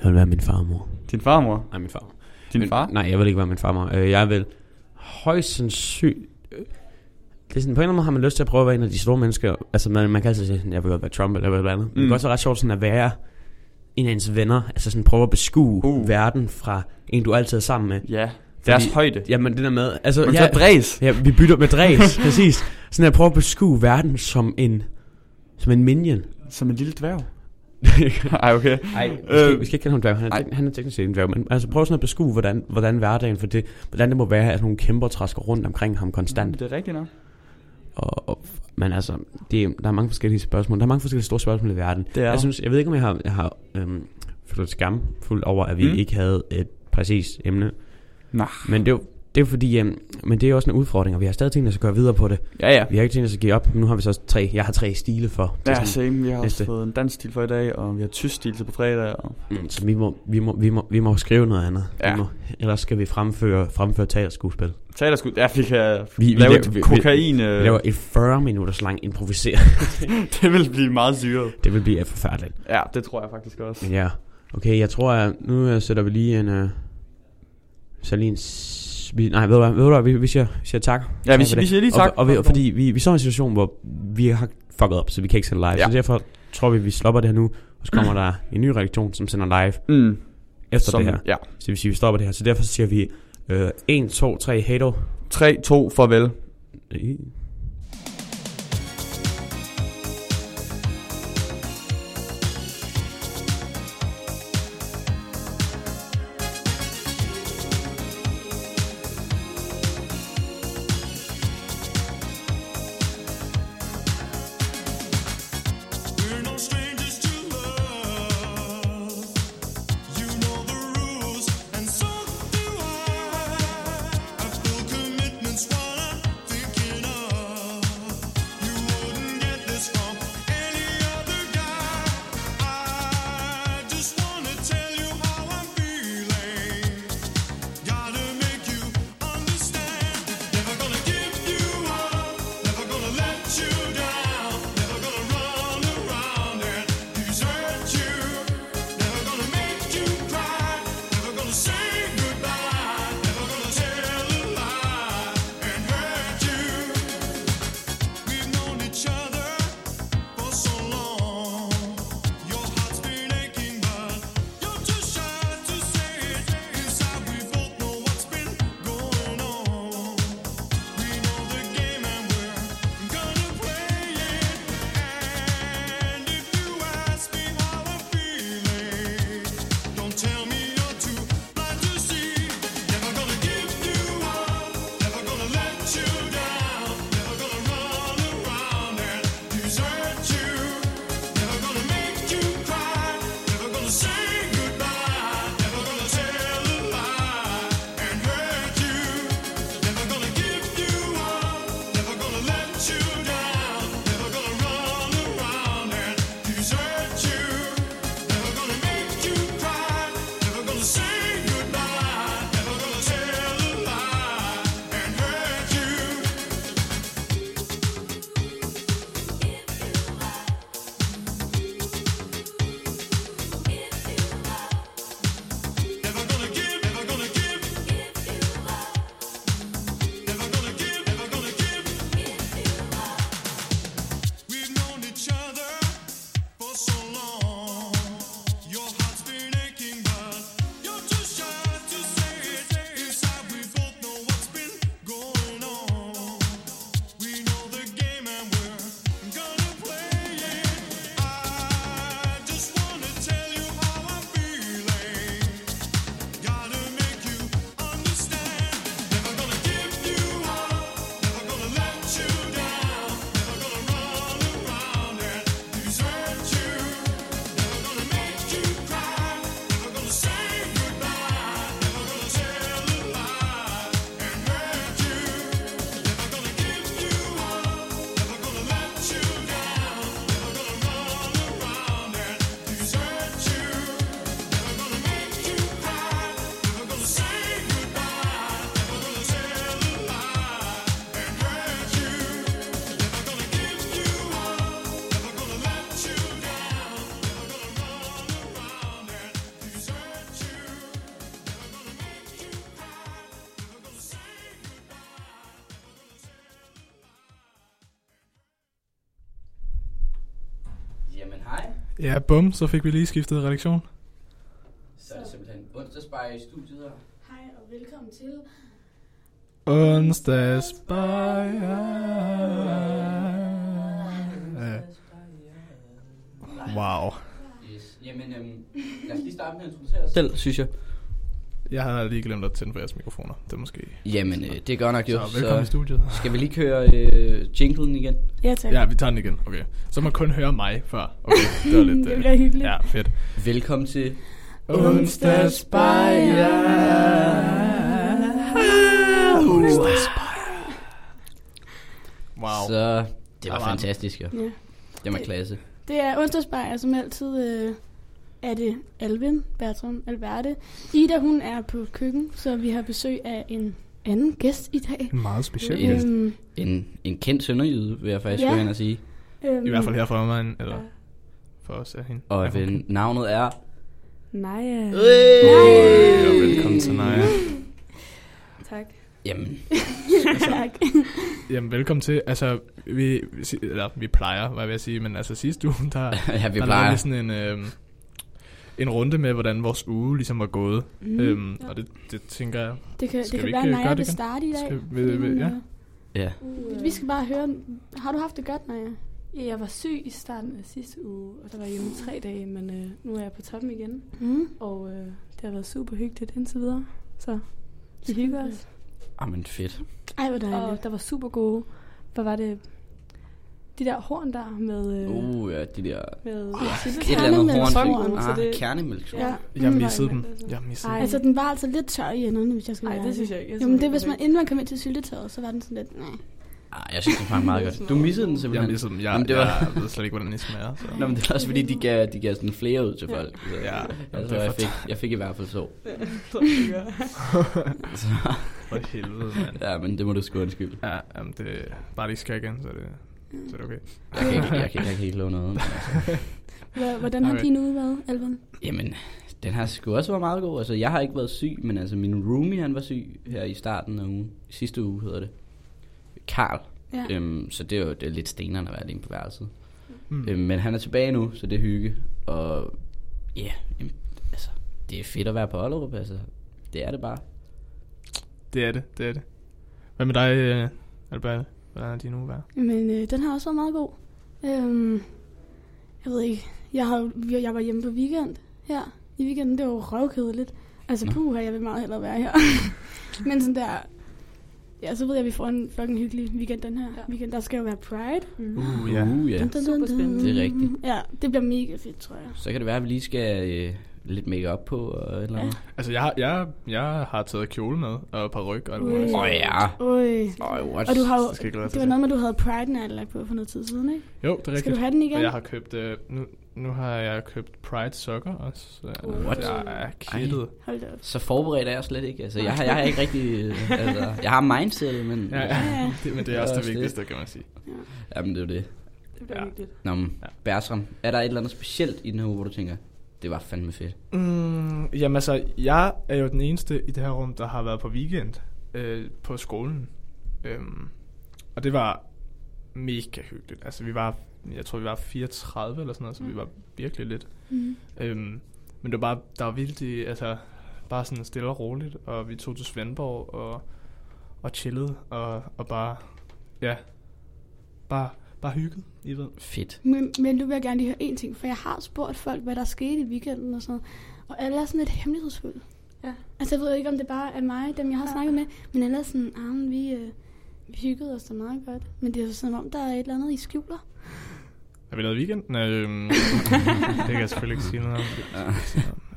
Jeg vil være min farmor. Din farmor? Nej, min far. Din Men- far? Nej, jeg vil ikke være min farmor. Øh, jeg vil højst sandsynligt... øh, Det er sådan, på en eller anden måde har man lyst til at prøve at være en af de store mennesker. Altså, man, man kan altid sige, sådan, jeg vil godt være Trump eller hvad andet. Mm. Det Mm. kan også ret sjovt sådan at være en af ens venner. Altså sådan prøve at beskue uh. Uh. verden fra en, du altid er sammen med. Ja. Deres Fordi- højde. Jamen, det der med... Altså, Men ja, så dræs. ja, vi bytter med dræs, præcis. Sådan at prøve at beskue verden som en... Som en minion. Som en lille dværg. Ej, okay. Nej, vi, skal, Øh, vi skal ikke kalde ham dværg. Han er, ej. han er teknisk set en dværg. Men altså prøv sådan at beskue, hvordan, hvordan hverdagen for det, hvordan det må være, at nogle kæmper træsker rundt omkring ham konstant. Det er rigtigt nok. Og, og, men altså, det, er- der er mange forskellige spørgsmål. Der er mange forskellige store spørgsmål i verden. Det er jeg synes, jeg ved ikke, om jeg har, jeg har øhm, følt skam fuld over, at vi Mm. ikke havde et præcis emne. Nej. Men det er jo, det er fordi, øhm, men det er også en udfordring, og vi har stadig tænkt os at gøre videre på det. Ja, ja. Vi har ikke tænkt os at give op, men nu har vi så tre, jeg har tre stile for. Det er Ja, sådan- same. Vi har næste. også fået en dansk stil for i dag, og vi har tysk stil til på fredag. Og... Mm, Så vi må, vi, må, vi, må, vi må skrive noget andet. Ja. Vi må, ellers skal vi fremføre, fremføre teaterskuespil. Teater skulle... Ja, vi kan Vi- vi lave laver- et vi- vi- kokain... Vi øh, laver et 40 minutters lang improvisere. det vil blive meget syret. det vil blive forfærdeligt. Ja, det tror jeg faktisk også. Ja, okay, jeg tror, at nu øh, sætter vi lige en... Uh, så lige en... s- Vi, nej, ved du hvad, ved du hvad vi, vi, siger, vi siger tak. Ja, vi, vi siger lige tak. Og, og, vi, og fordi vi, vi står i en situation, hvor vi har fucket op, så vi kan ikke sende live. Ja. Så derfor tror vi, vi stopper det her nu, og så kommer der en ny redaktion, som sender live Mm, efter som, det her. Ja. Så det vil sige, vi stopper det her. Så derfor siger vi øh, 1, 2, 3, hej då. 3, 2, farvel. Ja, bum, så fik vi lige skiftet redaktion. så er det simpelthen onsdagsbar i studiet her. Hej og velkommen til. Onsdags Wow. Yes. Jamen, øhm, lad os lige starte med at introducere os selv, synes jeg. Jeg har lige glemt at tænde for jeres mikrofoner. Det er måske... Jamen, øh, det er godt nok jo. Så velkommen i studiet. skal vi lige køre øh, jinglen igen? Ja, tak. Ja, vi tager den igen. Okay. Så man kun høre mig før. Okay, det var lidt... det øh, bliver hyggeligt. Ja, fedt. Velkommen til... Onsdags Wow. Så det var fantastisk, jo. Ja. Det var klasse. Det er onsdagsbajer, som altid øh, er det Alvin, Bertram, Alberte. Ida, hun er på køkken, så vi har besøg af en anden gæst i dag. En meget speciel Ja. gæst. Øhm, En, en kendt sønderjyde, vil jeg faktisk Ja. gå hen og sige. øhm, I hvert fald her fra omegnen, eller Ja. for os er hende. Og Ja, øh, navnet er... Nej, øh, Ja, velkommen til Naja. tak. Jamen, tak. Jamen, velkommen til. Altså, vi, eller, vi plejer, hvad jeg vil sige, men altså sidste uge, der, ja, vi der plejer. sådan en, øhm, en runde med, hvordan vores uge ligesom var gået. Mm, øhm, ja. Og det, det tænker jeg, det kan, skal det kan vi være, at gøre Naja vil starte i dag. Skal vi- vi- hun, ja. øh, Ja. Vi skal bare høre, har du haft det godt, Naja? Ja, jeg var syg i starten af sidste uge, og der var hjemme tre dage, men øh, nu er jeg på toppen igen. Mm. Og øh, det har været super hyggeligt indtil videre. Så vi hygger os. Jamen, fedt. Ej, hvor dejligt. Og der var super gode, hvad var det, de der horn der med, øh, Uh, ja, de der... med oh, Et eller andet horn. Ah, det- kernemælkshorn. Ja. Jeg missede dem. altså. Jeg missede dem. Altså, den var altså lidt tør i enderne, hvis jeg skal Nej, være det ærlig. synes jeg ikke. Jeg Jo, men det, hvis man, inden man kom ind til syltetøjet, så var den sådan lidt, nej. Ah, jeg synes, det smagte meget godt. Du missede den Jeg simpelthen. missede dem. Jeg, Jamen, det var- jeg ved slet ikke, hvordan de smager. Så. Nå, men det var også fordi, de gav, de gav sådan flere ud til folk. Så, Ja, altså, det er jeg, fik, jeg fik i hvert fald så. Så, For helvede, mand. ja, men det må du sgu undskylde. Ja, jamen det bare lige skal igen, så er det, så er det okay. Jeg kan ikke, jeg kan, jeg kan ikke love noget. Altså, Hvordan har Okay. din uge været, Alvin? jamen, den har sgu også været meget god. Altså, jeg har ikke været syg, men altså, min roomie, han var syg her i starten af ugen. Sidste uge hedder det. Karl. Ja. Øhm, så det er jo det er lidt stenerne at være alene på værelset. Mm. Øhm, men han er tilbage nu, så det er hygge. Og ja, jamen, altså, det er fedt at være på Ollerup, altså. Det er det bare. Det er det, det er det. Hvad med dig, øh, Albert? Hvordan har din uge været? Men øh, den har også været meget god. Øhm, jeg ved ikke, jeg, har, jo- jeg var hjemme på weekend her. I weekenden, det var jo røvkedeligt. Altså, Nå. puh, jeg vil meget hellere være her. Men sådan der... Ja, så ved jeg, at vi får en fucking hyggelig weekend den her Ja. weekend. Der skal jo være Pride. Mm. Uh, ja. Uh, ja. Dun, dun, dun, Super spændende. Det er rigtigt. Ja, det bliver mega fedt, tror jeg. Så kan det være, at vi lige skal øh, lidt make op på og et eller andet. Altså, jeg, har- jeg, jeg har taget kjole med, og par ryg og alt muligt. Åh, ja. Oj. Øj, what? Og du har. Det skal Det var noget med, at du havde Pride Night lagt på for noget tid siden, ikke? Jo, det er Skal rigtigt. du have den igen? Og jeg har købt, øh, nu, nu har jeg købt Pride sokker også. Øh, What? Jeg er kittet. Hold op. Så forberedt er jeg slet ikke. Altså, jeg, har, jeg har ikke rigtig... Øh, altså, jeg har mindset, men... Ja, Ja, ja. ja. Det, men det er også Det er det også det. vigtigste, kan man sige. Jamen, det er jo det. Det bliver Ja. hyggeligt. Nå, men, Ja. Bertram, er der et eller andet specielt i den her uge, hvor du tænker, det var fandme fedt? Mm, jamen altså, jeg er jo den eneste i det her rum, der har været på weekend øh, på skolen. Øhm, og det var mega hyggeligt. Altså vi var, jeg tror vi var 34 eller sådan noget, så vi var virkelig lidt. Mm. Øhm, men det var bare, der var virkelig, altså bare sådan stille og roligt, og vi tog til Svendborg og, og chillede, og, og bare, ja, bare, bare hygget, I ved. Fedt. Men, men nu vil jeg gerne lige høre en ting, for jeg har spurgt folk, hvad der skete i weekenden og sådan noget. Og alle er sådan lidt hemmelighedsfulde. Ja. Altså, jeg ved ikke, om det bare er mig, dem jeg har Ja. snakket med, men alle er sådan, ah, vi, øh, vi hyggede os da meget godt. Men det er sådan om, der er et eller andet, I skjuler. Har vi lavet weekenden? Øhm, det kan jeg selvfølgelig ikke sige noget om. Ja.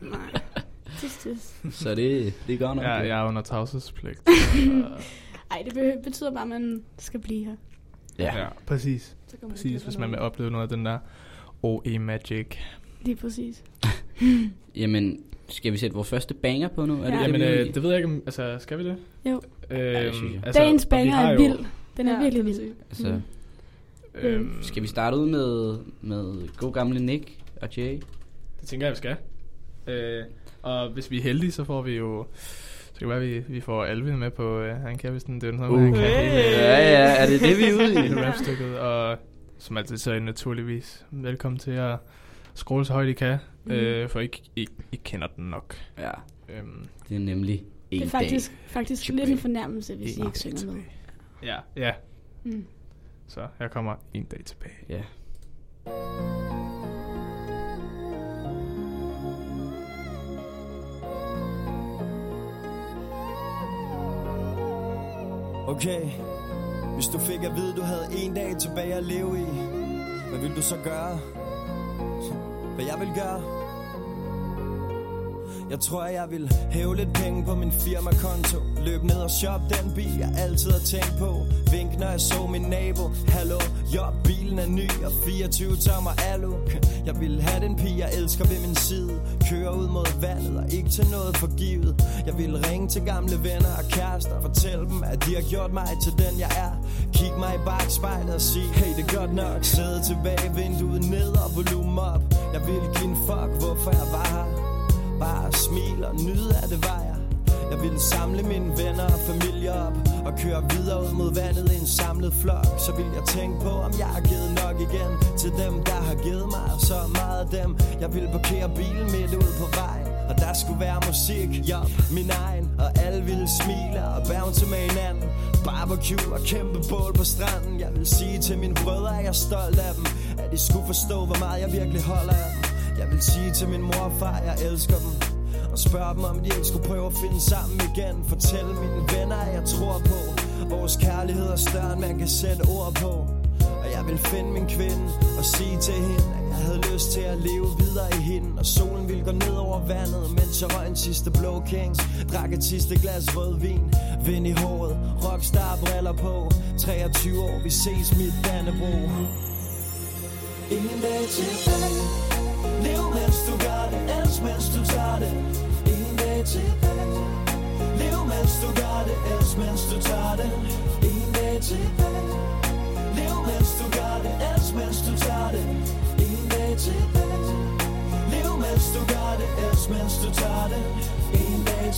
Nej. Tis, tis. Så det, det gør nok. Ja, jo. jeg er under tavshedspligt. Ej, det betyder bare, at man skal blive her. Ja. ja, præcis. Så kan man Præcis, hvis man vil noget. opleve noget af den der OE Magic. Lige præcis. Jamen, skal vi sætte vores første banger på nu? Er det Ja. det, Jamen, vil? øh, det ved jeg ikke, om, altså, skal vi det? Jo. Øhm, det synes jeg. altså, Dagens banger er vild. Den er Ja, virkelig det vild. Altså, Øhm, skal vi starte ud med, med god gamle Nick og Jay? Det tænker jeg, vi skal. Øh, og hvis vi er heldige, så får vi jo... Det være, at vi, vi får Alvin med på... Øh, han kan vist en, det er sådan noget, Uh. han kan hele, Ja, ja, er det det, vi er ude i? hele rapstykket. Og som altid så er I naturligvis velkommen til at scrolle så højt I kan, Mhm. øh, for I, I, I kender den nok. Ja, Øhm, det er nemlig en Det er faktisk, faktisk lidt en fornærmelse, hvis I en ikke dag synger med. Ja, ja. Mm. Så her kommer en dag tilbage. dag. Ja. Okay, hvis du fik at vide, du havde en dag tilbage at leve i, hvad vil du så gøre? Hvad jeg vil gøre? Jeg tror, jeg vil hæve lidt penge på min firmakonto. Løb ned og shop den bil, jeg altid har tænkt på. Vink, når jeg så min nabo. Hallo, jo, bilen er ny og 24 tommer alu. Jeg vil have den pige, jeg elsker ved min side. Køre ud mod vandet og ikke til noget forgivet. Jeg vil ringe til gamle venner og kærester og Fortælle dem, at de har gjort mig til den, jeg er. Kig mig i bagspejlet og sig, hey, det er godt nok. Sidde tilbage, vinduet ned og volumen op. Jeg vil give en fuck, hvorfor jeg var her. Bare smil og nyde af det var jeg. Jeg ville samle mine venner og familie op Og køre videre ud mod vandet i en samlet flok. Så ville jeg tænke på om jeg har givet nok igen Til dem der har givet mig. Så meget af dem Jeg ville parkere bilen midt ud på vejen. Og der skulle være musik, ja, min egen. Og alle ville smile og bounce med hinanden. Barbecue og kæmpe bål på stranden. Jeg vil sige til mine brødre at jeg er stolt af dem. At de skulle forstå hvor meget jeg virkelig holder af dem jeg sige til min mor og far, jeg elsker dem. Og spørge dem, om de ikke skulle prøve at finde sammen igen. Fortælle mine venner, at jeg tror på. Vores kærlighed er større, end man kan sætte ord på. Og jeg vil finde min kvinde og sige til hende At jeg havde lyst til at leve videre i hende. Og solen ville gå ned over vandet Mens jeg røg en sidste blå kings. Drak et sidste glas rødvin Vind i håret, rockstar briller på. 23 år, vi ses mit Dannebro Ingen dag tilbage. Lev mens du gør det, elsk mens du tager det. Ingen dag tilbage Lev mens du gør det, elsk mens du tager det. Ingen dag tilbage Lev mens du gør det, elsk mens du tager det. Ingen dag tilbage Lev mens du gør det, elsk mens du tager det.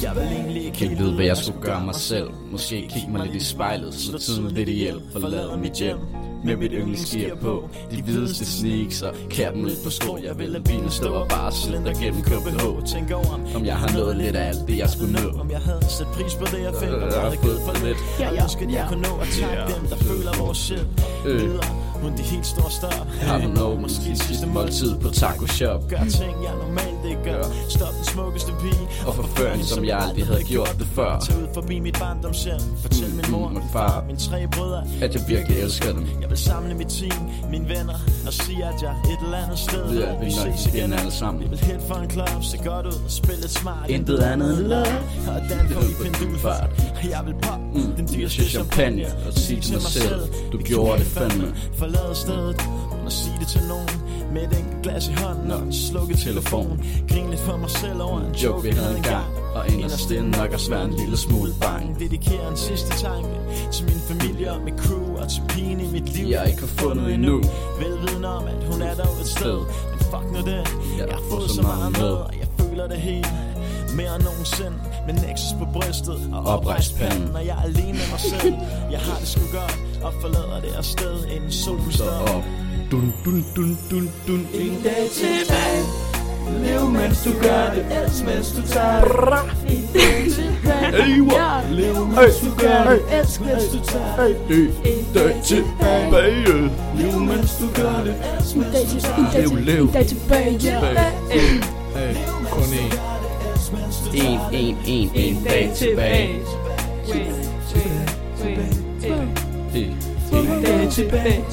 Jeg vil egentlig ikke helt vide, hvad jeg skulle gøre mig selv. Måske kigge mig lidt i spejlet, slå tiden lidt ihjel Forlade mit hjem med mit yndlingsgear på. De hvideste sneaks og kæben lidt på sko. Jeg vil lade bilen stå og bare slender gennem KBH Tænk over, Om jeg har nået lidt af alt det, jeg skulle nå. om jeg havde sat pris på det, jeg fik, og havde givet for lidt. Ja, Jeg ja, ønsker, jeg kunne nå at takke dem, der føler vores shit. Øh. Videre, uden de helt store stop. Har du nået måske sidste måltid på taco shop? Gør ting, jeg normalt ikke gør. Stop den smukkeste pige. Og forfør hende, som jeg aldrig havde gjort det før Tag ud forbi mit barndomshjem. Fortæl min mor, Mm, min min far, mine tre brødre. At jeg virkelig elsker dem Jeg vil samle mit team, mine venner, og sige, at jeg et eller andet sted. Ved at vi nok igen alle sammen Vi vil hit for en club, se godt ud og spille smart. Intet andet end love Og dan på i pendulfart Jeg vil pop Mm, den dyreste champagne og sige til mig selv, du gjorde det fandme. Forlade stedet at sige det til nogen Med et enkelt glas i hånden og en slukket telefon. Grin lidt for mig selv over en Joke vi havde engang. Og inderst inde nok også være en lille smule bang Dedikerer en sidste tanke Til min familie og mit crew Og til pigen i mit liv. Jeg ikke har fundet endnu. Velviden om at hun er dog et sted. Men fuck nu det. Jeg har fået så meget med Og jeg føler det helt mere end nogensinde. Med Nexus på brystet Og oprejst panden Og jeg er alene med mig selv. Jeg har det sgu godt Og forlader det her sted Inden solen står. op Dun dun dun dun dun. En dag tilbage. Lev mens du gør det. Elsk mens du tager det. En dag tilbage. Lev mens du gør det. Elsk mens du tager det. En dag tilbage. Lev mens du gør det. Elsk mens du tager det. En dag, til, en dag tilbage, kun én. En, en, en, en dag tilbage. En dag tilbage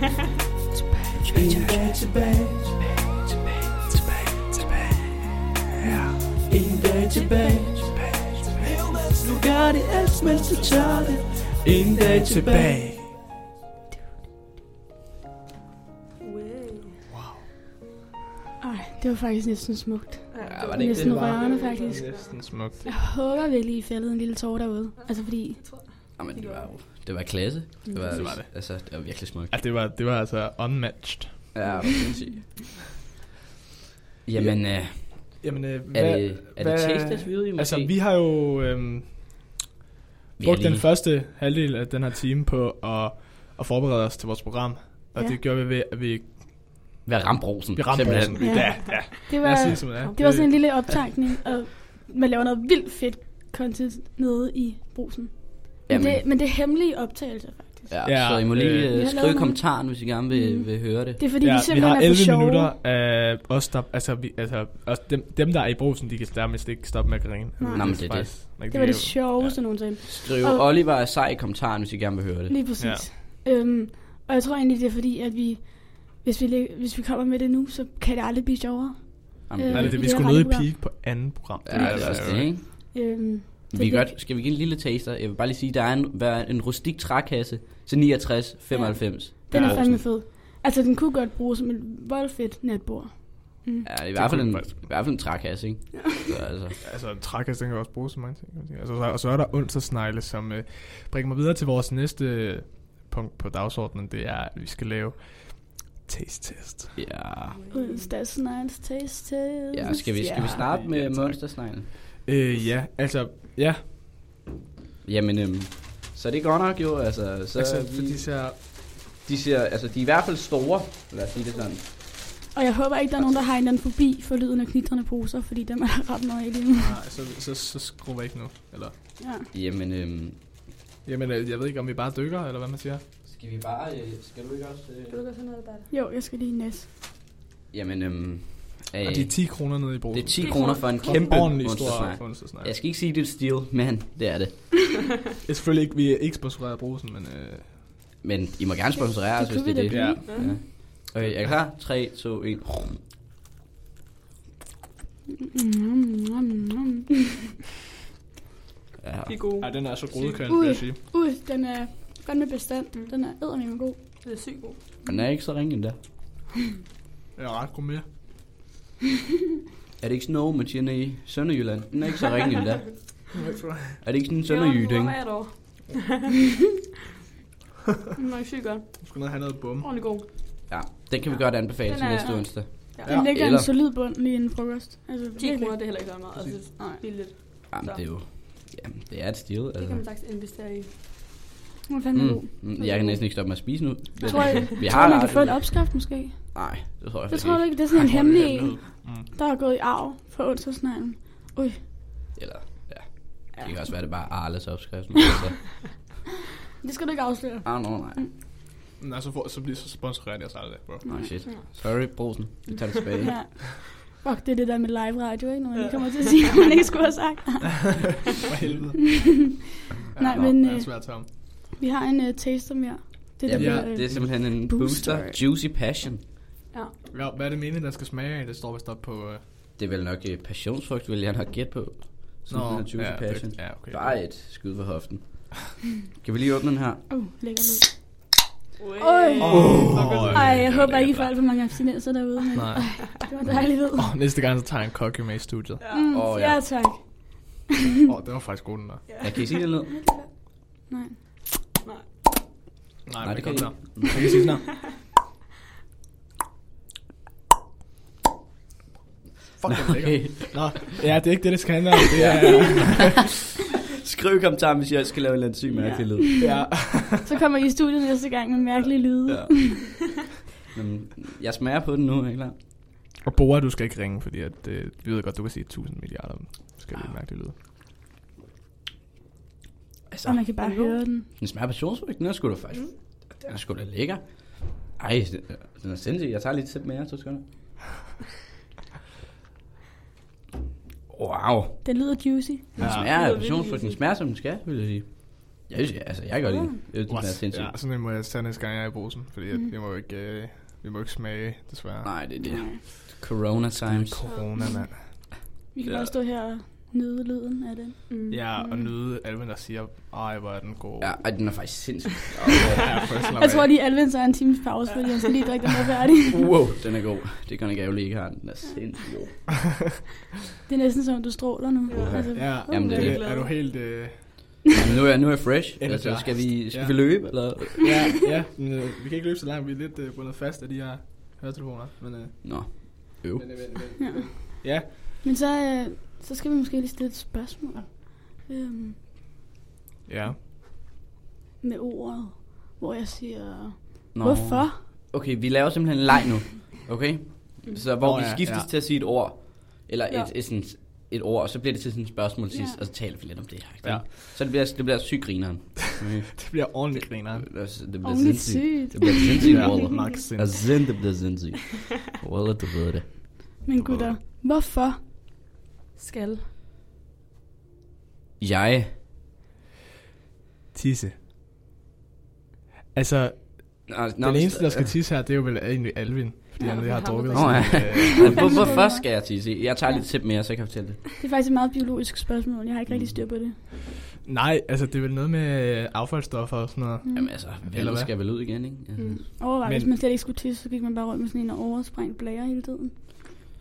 En dag tilbage En dag tilbage Lev mens du gør det Elsk mens du tager det En dag tilbage det var faktisk næsten smukt. Ja, var det ikke Næsten det? rørende, faktisk. Næsten smukt. Jeg håber virkelig, I fældede en lille tår derude. Altså fordi, Jamen, det var jo Det var klasse Det var, Det var det. Altså, det var virkelig smukt Ja, det var, det var altså unmatched. Ja, hvad Jamen, øh, Jamen, øh, er hvad, det, er det hvad- taste-interviewet, I måske? Altså, vi har jo Vi er brugt den første halvdel af den her time på at, at forberede os til vores program. Og Ja. det gjorde vi ved, at vi, Ved at ramme brosen. vi ramte. Ja. Ja, ja. Det var, sige, det er. det var sådan en lille optankning, og man laver noget vildt fedt content nede i brusen. Men, Jamen. det, men det er hemmelige optagelser, faktisk. Ja, Ja, så I må lige øh, øh, Vi har skrive i kommentaren, hvis I gerne vil, Mm. vil høre det. Det er fordi, Ja, vi vi simpelthen har er 11 for sjove. minutter af os, der, altså, vi, altså, altså dem, dem, der er i brusen, de kan nærmest ikke stoppe med at grine. Nej. Nå, men det er det. like, Det var det er jo- sjoveste nogensinde. Skriv Og- Oliver er sej i kommentaren, hvis I gerne vil høre det. Lige præcis. Ja. Øhm, og jeg tror egentlig, det er fordi, at vi, hvis vi, hvis vi kommer med det nu, så kan det aldrig blive sjovere. Jamen, Øh, Nej, det, er det, vi det skulle ned i peak på anden program. Ja, det er også det, ikke? Øhm, Vi kan godt, skal vi give en lille taster? Jeg vil bare lige sige, der er en, en rustik trækasse til 69, 95. Den er Ja. fandme fed. Altså, den kunne godt bruges som et voldfedt natbord. Mm. Ja, det er i hvert fald en, i hvert fald en trækasse, ikke? Så, altså, Altså, en trækasse, den kan også bruges så mange ting. Altså, så- og så er der onsdagsnegle, som øh, bringer mig videre til vores næste øh, punkt på dagsordenen. Det er, at vi skal lave taste test. ja. Onsdags Nights Taste Test. Ja, skal vi, skal vi starte med Ja, monstersneglen? Øh, ja, altså, ja. Jamen, øhm, så er det godt nok jo, altså, så altså, vi, for de ser... de ser, altså, de er i hvert fald store, lad os sige det sådan. Og jeg håber ikke, der er nogen, der har en eller anden fobi for lyden af knitrende poser, fordi dem er ret meget af lige nu. Nej, så, så, så skruer vi ikke nu. Eller, Ja. Jamen, øhm, jamen, øh, jeg ved ikke, om vi bare dykker, eller hvad man siger. skal vi bare, øh, skal du ikke også? Øh... Vil du gøre sådan noget, Albert? Jo, jeg skal lige næs. Jamen, øhm, øh, Og de er 10 kroner nede i brusen. det er 10 kroner for en kæmpe ordentlig stor onsdagsnegle. Jeg skal ikke sige, det er et stil, men det er det. Det er selvfølgelig ikke, vi er ikke sponsoreret af brusen, men... Øh, Men I må gerne sponsorere os, Det hvis det er vi det. da ja. blive. Ja. Okay, er I klar? 3, 2, 1. Mm, mm, mm. Ja. De er gode. Ej, den er så grødkønt, vil jeg sige. Ui, den er fandme bestand. Den er eddermame god. Det er sygt god. Den er ikke så ringe endda. Den er ret god med. Er det ikke sådan noget, man siger i Sønderjylland? Den er ikke så ringe endda. Er det ikke sådan en Jo, Sønderjyde, hvor ikke? er jeg dog? Den er sygt godt. Du skal ned have noget bum. Ordentlig god. Ja, den kan vi godt anbefale til er- næste onsdag. Ja. Den ligger eller- en solid bund lige inden frokost. Altså, 10 virkelig. kroner, det er heller ikke så meget. Altså, det er Nej. billigt. Jamen, Så. det er jo... Jamen, det er et stil, Det kan man altså. faktisk investere i. Den er fandme god. Mm. mm, Jeg kan næsten ikke stoppe med at spise nu. Jeg tror, jeg, vi tror, man kan få en opskrift måske. Nej, det tror jeg Det tror du ikke. det er sådan en hemmelig en, Mm. der er gået i arv for onsdagsneglen. Ui, Eller, ja. Det kan også være, det er bare Arles opskrift. altså. det skal du ikke afsløre. Ah, no, nej. Nej, så, får, så bliver så sponsoreret jeg aldrig, bro. Nej, shit. Sorry, brosen. Vi tager det tilbage. Ja. Fuck, det er det der med live radio, ikke? Når man lige kommer til at sige, hvad man ikke skulle have sagt. For helvede. Nej, nå, men, Det er øh, svært tom. Vi har en uh, taster mere. Det er Ja, det, ja, der, øh, det er simpelthen en Booster. booster. Juicy Passion. Ja. Ja, hvad er det meningen, der skal smage af? Det står vist op på... Uh... Det er vel nok uh, passionsfrugt, vil jeg nok gætte på. Sådan en Juicy ja, Passion. Det, ja, okay. Bare et skud for hoften. kan vi lige åbne den her? Uh, lækker. Ui. Oj. Åh, Ej, jeg håber er ikke, I får alt for mange abstinenser derude. Men, Nej. Ej, det var dejligt. Åh, næste gang, så tager jeg en kokke med i studiet. Mm, Åh, oh, ja. ja. ja, tak. Åh, oh, det var faktisk god, den der. Ja, kan I sige det lyd? Nej. Nej, Nej, men det kan kan I der. Jeg kan sige sådan her. Fuck, det er lækker. Nå, ja, det er ikke det, det skal handle om. Det er... Skriv i kommentaren, hvis jeg skal lave en eller anden syg mærkelig lyd. ja. Så kommer I i studiet næste gang med mærkelige lyde. Ja. Men jeg smager på den nu, er I klar? Og Bora, du skal ikke ringe, fordi at, øh, vi ved godt, du kan sige 1000 milliarder. Skal det mærke det lyde. Altså, Og man kan bare høre den. den smager passionsfrugt. Den er sgu da faktisk... Den er sgu da lækker. Ej, den- den er sindssyg. Jeg tager lige et sip mere, to sekunder. Wow. Den lyder juicy. Den Ja. smager af Det passionsfrugt. Den smager, som den skal, vil jeg sige. Jeg synes, altså, jeg kan godt lide den. Jeg synes, den er sindssyg. Ja, sådan en må jeg tage næste gang, jeg er i brusen. Fordi Mhm. vi må jo ikke, øh, vi må ikke smage, desværre. Nej, det er det. Corona times. Corona, mand. Vi kan Ja. bare stå her og nyde lyden af den. Mm. Ja, og nyde Alvin, der siger, ej, hvor er den god. Ja, ej, den er faktisk sindssyg. ja for at slappe Jeg tror lige, Alvin så er en times pause, fordi han skal lige drikke den her færdig. wow, den er god. Det kan ikke ærgerligt ikke har den. Den er sindssygt god. Det er næsten som, om du stråler nu. Ja. Altså, Ja, uh, Jamen, det er er, det. er du helt... Øh, Jamen, nu er, nu er jeg fresh. Altså, skal vi, skal Ja. vi løbe, eller? ja, ja, men øh, vi kan ikke løbe så langt. Vi er lidt øh, bundet fast af de her høretelefoner. Men, øh, Nå. Øv. men, øh, men, men, Ja. ja. Men så, øh, så skal vi måske lige stille et spørgsmål. Øhm, Ja. med ordet, hvor jeg siger, Nå. hvorfor Okay, vi laver simpelthen en leg nu. Okay? Så hvor Nå, vi skiftes ja. til at sige et ord. Eller Ja. et, et, sådan, et ord, og så bliver det til sådan et spørgsmål sidst, Ja. og så taler vi lidt om det her. Ja. Så det bliver, det bliver sygt grineren. Okay. Det bliver ordentligt griner. Det bliver, det bliver Ordentligt sygt. Det bliver sindssygt, Ja, Waller. max sind. Altså, sind, det bliver sindssygt. Waller, du ved det. Men gutter, hvorfor? Skal. Jeg Tisse. Altså, Nå, den eneste, der skal tisse her, det er jo vel egentlig Alvin. Fordi Ja, han lige har han har drukket. Nå, ja. sådan, øh, Hvor, hvorfor skal jeg tisse? Jeg tager lidt tip mere, så jeg kan fortælle det. Det er faktisk et meget biologisk spørgsmål. Jeg har ikke rigtig styr på det. Nej, altså det er vel noget med øh, affaldsstoffer og sådan noget. Mm. Jamen altså, Eller vel hvad? skal vel ud igen, ikke? Altså. Mm. Overvej, Men- hvis man slet ikke skulle tisse, så gik man bare rundt med sådan en oversprængt blære hele tiden.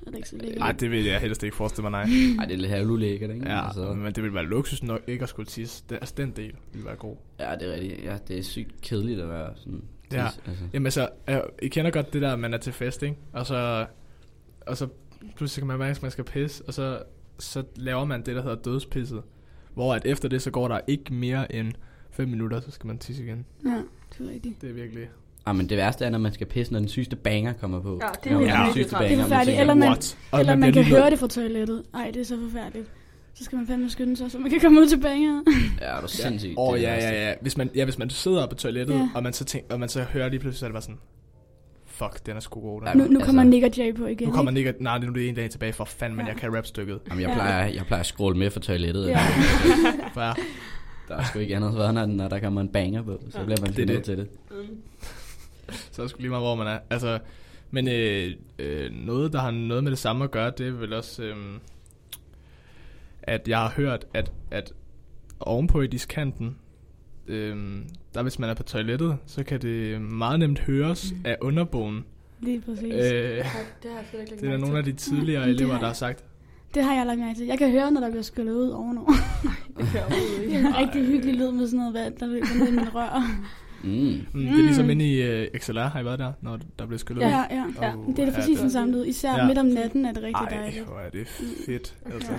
Er det ikke så lækkert. Nej, det vil jeg helst ikke forestille mig, nej. Ej, det er lidt halvlækkert, ikke? Ja, Altså, men det vil være luksus nok ikke at skulle tisse. Det, altså den del vil være god. ja, det er rigtigt. Ja, det er sygt kedeligt at være sådan... Ja. tis, Altså. Jamen altså, øh, I kender godt det der, at man er til fest, ikke? Og så, og så pludselig kan man mærke, at man skal pisse, og så, så laver man det, der hedder dødspisset. Hvor at efter det, så går der ikke mere end 5 minutter, så skal man tisse igen. Ja, det er rigtigt. Det er virkelig... Ah, men det værste er, når man skal pisse, når den sygeste banger kommer på. Ja, det er jo den sygeste træls. Det er banger, man forfærdeligt. tænker, Eller man, What? Eller man bliver kan høre det fra toilettet. Ej, det er så forfærdeligt. Så skal man fandme skynde sig, så man kan komme ud til banger. Ja, det er sindssygt. Åh, det er ja, ja, ja. Hvis man, ja, hvis man sidder på toilettet, Ja. ja. og, man så tænker, og man så hører lige pludselig, så er det bare sådan, fuck, den er sgu god. Ja, Nu, nu altså- kommer Nick og Jay på igen. nu kommer? Nick, og- nej, nu er det en dag tilbage for fanden, men Ja. jeg kan rap stykket. Jamen, jeg Ja. plejer, jeg plejer at scrolle med for toilettet. Ja. Der er sgu ikke andet svar, når, når der kommer en banger på. Så bliver man Det er nødt det. til det. så er det sgu lige meget, hvor man er. Altså, men øh, øh, noget, der har noget med det samme at gøre, det er vel også, øh, at jeg har hørt, at, at ovenpå i diskanten, øh, der hvis man er på toilettet, så kan det meget nemt høres af underbogen. Lige præcis. Øh, Det har jeg det er der nogle af de tidligere Ja, det elever, der har sagt. Det har jeg lagt mærke til. Jeg kan høre, når der bliver skyllet ud ovenover. Det er en rigtig hyggelig lyd med sådan noget vand, der løber ned i min rør. Mm. Mm, det er ligesom inde i uh, XLR, har I været der, når der blev skyllet Ja, ud? ja. ja. Åh, Det er det præcis ja, den samme lyd. Især Ja. midt om natten er det rigtig Ej, dejligt. hvor er det fedt. Altså. Ja.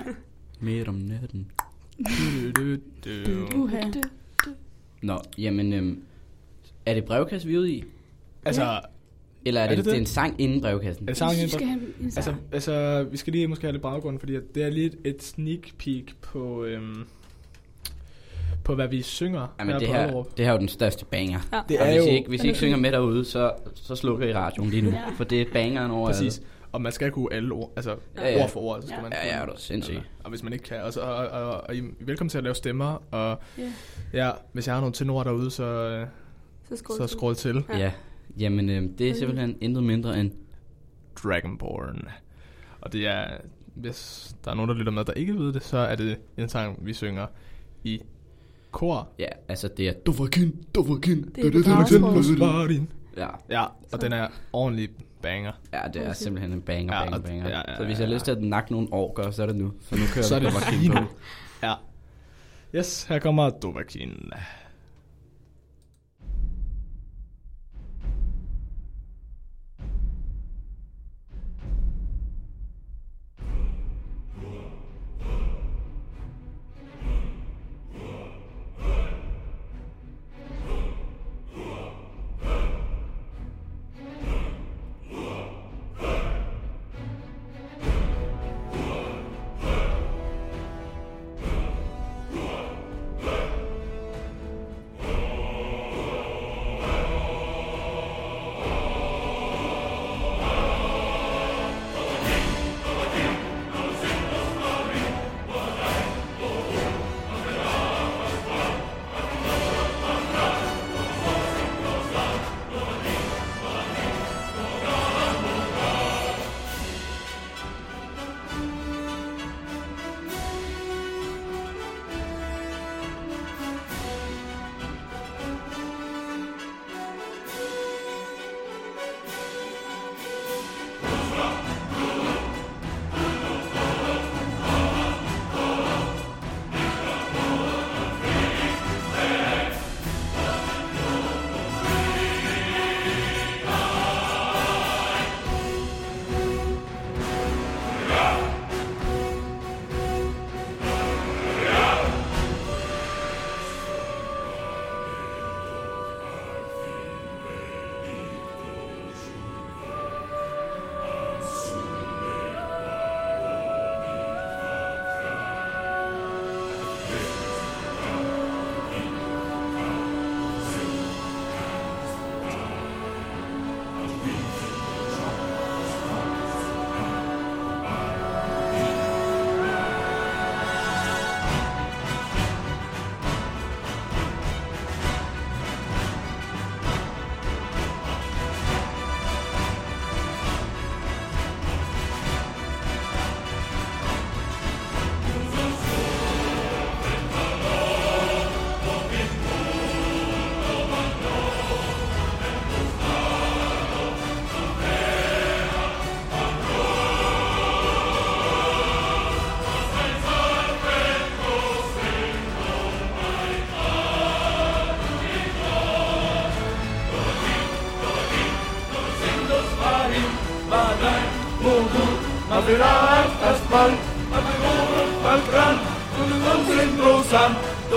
Midt om natten. Uha. Nå, jamen, øhm, er det brevkasse, vi er ude i? Altså, Eller er, Er det, det det, det? er en sang inden brevkassen? er det sangen Vi skal have en Altså, sang. altså, vi skal lige måske have lidt baggrund, fordi det er lige et, et sneak peek på, øhm, på hvad vi synger Jamen, her det på her, det her er jo den største banger. Ja. Det Og er hvis jo I ikke, hvis I ikke synger med derude, så, så slukker I radioen lige nu. Ja. For det er bangeren over præcis. alle. Og man skal kunne alle ord, altså Ja, ja. ord for ord, så skal Ja. man Ja, ja, det er sindssygt. Og hvis man ikke kan, og, så, og, og, og, og I er velkommen til at lave stemmer, og Ja. ja, hvis jeg har nogle tenorer derude, så, øh, Så skål. så scroll til. Ja. Ja, jamen, øhm, det er simpelthen intet mindre end... Dragonborn. Og det er, hvis der er nogen, der lytter med, der ikke ved det, så er det en sang, vi synger i kor. Ja, altså det er... Dovrekin, Dovrekin. Det er dragsprog. Ja, Ja, og den er ordentlig banger. ja det er simpelthen en banger, Ja, banger, og- banger. ja, ja, Så hvis jeg har ja. lyst til at nakke nogle år, så er det nu. Så nu kører Så er det lige på. Ja. Yes, her kommer Dovrekin.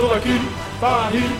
tudo aqui, tá rindo.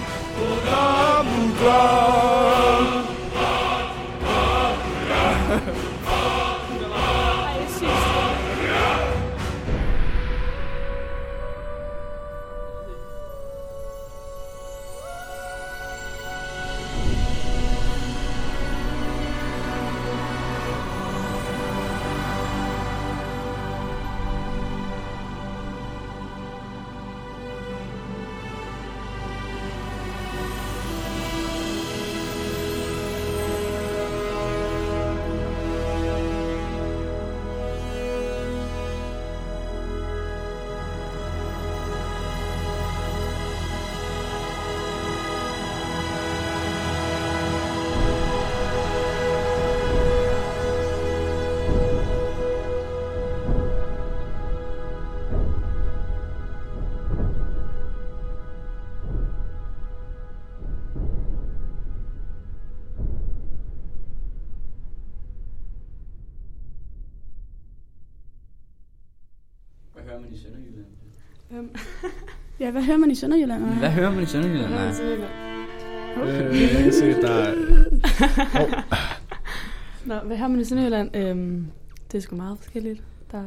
Hører man i Sønderjylland? Øhm, Ja, hvad hører man i Sønderjylland? Hvad hører man i Sønderjylland? hvad Nej. er Sønderjylland? Øh, jeg kan se, der er... Nå, hvad har man i Sønderjylland? Øhm, det er sgu meget forskelligt. Der,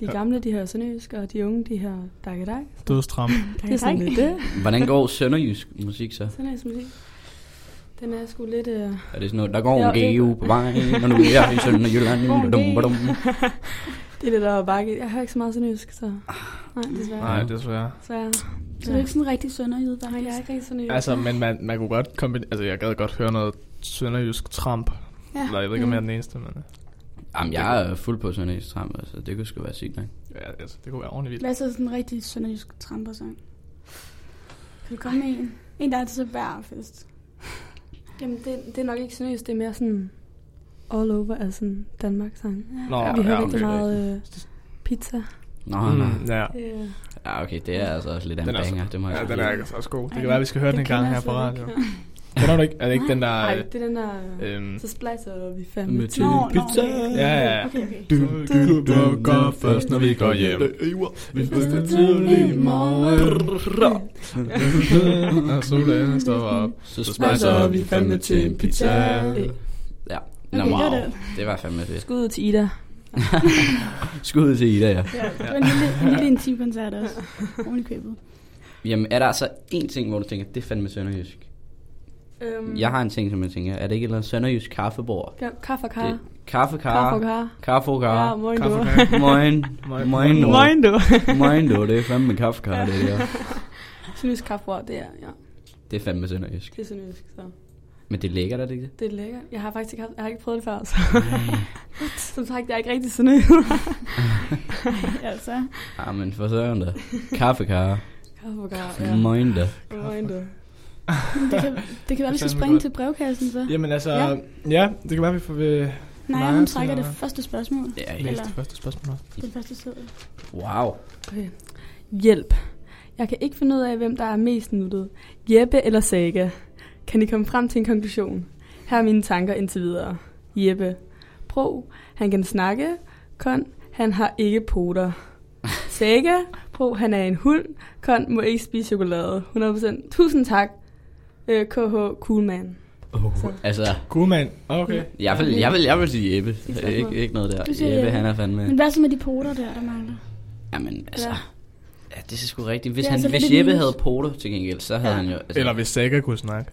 de gamle, de har sønderjysk, og de unge, de har dak dak. Dødstram. Det er sådan lidt det. Hvordan går sønderjysk musik så? Sønderjysk musik. Den er sgu lidt... Øh... Er det sådan noget, der går en geo på vejen, og nu er jeg i Sønderjylland. Dum, badum. Det er lidt der bakke. Jeg hører ikke så meget sønderjysk, så... Nej, desværre. Nej, desværre. Desværre. Så er du ikke sådan rigtig sønderjyd, Nej, jeg er ikke rigtig sønderjysk. Altså, men man, man kunne godt kombinere... Altså, jeg gad godt høre noget sønderjysk tramp. Ja. Eller jeg ved ikke, om jeg er Mm. den eneste, men... Jamen, jeg er fuld på sønderjysk tram, altså det kunne sgu være sygt nok. Ja, altså, det kunne være ordentligt vildt. Hvad er så sådan en rigtig sønderjysk trampersang? Kan du komme med en? En, der er til så bærfest. Jamen, det, det er nok ikke sønderjysk. Det er mere sådan... All over, altså sådan Danmark sang. Nå, Vi hører ja, rigtig okay. meget øh, pizza. Nå, mm. nå. Ja. Øh, Ja, okay, det er altså også lidt af en Den er, banger, det må jeg ja, den er altså også god. Det Ej, kan være, at vi skal høre den en gang her på radio. Kender du ikke? Er det ikke den der... Nej, øh, det er den der... Øhm, Så splicer vi Med fandme til Nå, nå, pizza. okay. ja, ja. Okay, okay. Du, du, du går først, når vi går hjem. Vi skal tidlig morgen. Og solen står op. Så Så spicer spicer vi fandme til en pizza. Ja, Nå, Okay, det var wow. det. Det var fandme fedt. Skud ud til Ida. Skud til Ida, ja. Ja, det var en lille, en lille intim koncert også. I købet. Jamen, er der altså én ting, hvor du tænker, det er fandme sønderjysk? Øhm, Jeg har en ting, som jeg tænker, er det ikke et eller andet sønderjysk kaffebord? ka- Kaffe og Kaffe, Kaffe og kar. kar. Kaffe, Ja, moin du. Kaffe, Moin. Moin. Du. Moin du. Moin, du. Det er fandme kaffekar, det der. Sønderjysk kaffebord, det er, ja. Det er fandme sønderjysk. Det er sønderjysk, så. Men det er lækkert, er det ikke det? Det er lækkert. Jeg har faktisk ikke, haft, jeg har ikke prøvet det før, så. Som sagt, jeg er ikke rigtig sønderjysk. Altså, Ja, men for søren da. Kaffekar. Kaffe og kar, ja. Moin da. Moin du. det kan, det kan være, vi skal springe godt. til brevkassen så. Jamen altså, Ja. ja, det kan være, vi får ved Nej, Nej, hun trækker det første spørgsmål. Ja, Eller- det første spørgsmål. Den første seddel. Wow. Okay. Hjælp. Jeg kan ikke finde ud af, hvem der er mest nuttet. Jeppe eller Saga? Kan I komme frem til en konklusion? Her er mine tanker indtil videre. Jeppe. Pro. Han kan snakke. Kon. Han har ikke poter. Saga. Pro. Han er en hund. Kon. Må ikke spise chokolade. 100%. Tusind tak. Øh, KH. Cool man. Oh, altså, Cool, man. Okay. jeg vil, jeg vil, jeg vil sige Jeppe. siger Ikke, ikke noget der. Jeppe, Jeppe. han er fandme... Men hvad så med de poter der, der mangler? Jamen, altså... Ja. Ja, det er sgu rigtigt. Hvis, han, altså hvis Jeppe minus. havde poter til gengæld, så havde Ja. han jo... Altså, Eller hvis Saga kunne snakke.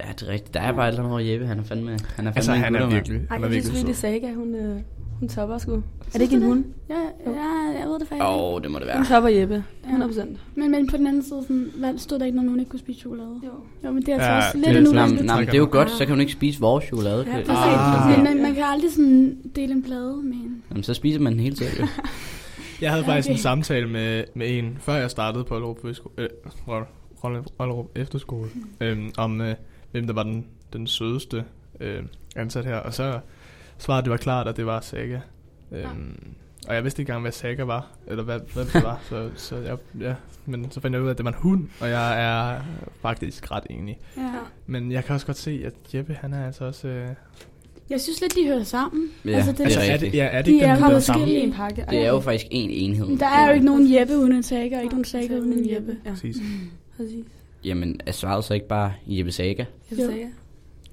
Ja, det er rigtigt. Der er bare et eller andet over Jeppe. Han er fandme... Han er fandme Altså, en han er virkelig, Ej, han er jeg synes virkelig sød. Saga, hun, øh, hun topper sgu. Er det ikke en hund? Ja, ja, jeg ved det faktisk. Åh, oh, det må det være. Hun topper Jeppe. Ja. 100%. Men, men på den anden side, sådan, hvad, stod der ikke noget, hun ikke kunne spise chokolade? Jo. Jo, men det er altså Ja, også det lidt er en sådan- Nej, men- nej, det er jo godt, så kan hun ikke spise vores chokolade. Ja. Præcis, Ah. men man, man kan aldrig sådan dele en plade med en. Jamen, så spiser man den hele tiden. Jeg havde Ja, faktisk okay. en samtale med, med en, før jeg startede på Ollerup, Højsko- øh, Rold- Rold- Ollerup Efterskole, øhm, om øh, hvem der var den, den sødeste øh, ansat her. Og så svarede det var klart, at det var Saga. Øhm, Og jeg vidste ikke engang, hvad Saga var, eller hvad, hvad det var. så, så jeg, ja. Men så fandt jeg ud af, at det var en hund, og jeg er faktisk ret enig. Ja. Men jeg kan også godt se, at Jeppe, han er altså også... Øh, Jeg synes lidt, de hører sammen. Ja, altså, det er Altså, er rigtigt. det, ja, er det De ikke er dem, der er sammen? forskellige. en pakke. Det er jo faktisk en enhed. Men Der er jo ikke nogen Jeppe uden en Saga, og ikke nogen Saga uden en Jeppe. Ja, Præcis. præcis. Jamen, er svaret så ikke bare Jeppe Saga? Sagde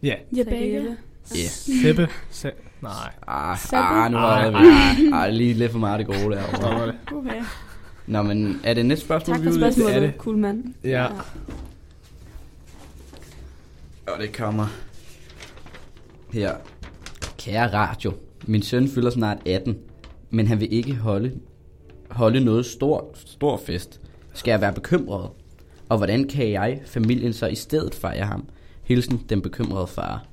Ja, Jeppe. Jeppe. Ja. Seppe. Se- Nej. Ah, ah, nu Ej, det ah, ah, lige lidt for meget det gode derovre. Okay. Nå, men er det næste spørgsmål, Tak vi for er i? Det er spørgsmålet, det. cool mand. Ja. Og det kommer her. Kære radio, min søn fylder snart 18, men han vil ikke holde, holde noget stor, stor fest. Skal jeg være bekymret? Og hvordan kan jeg, familien, så i stedet fejre ham? Hilsen, den bekymrede far.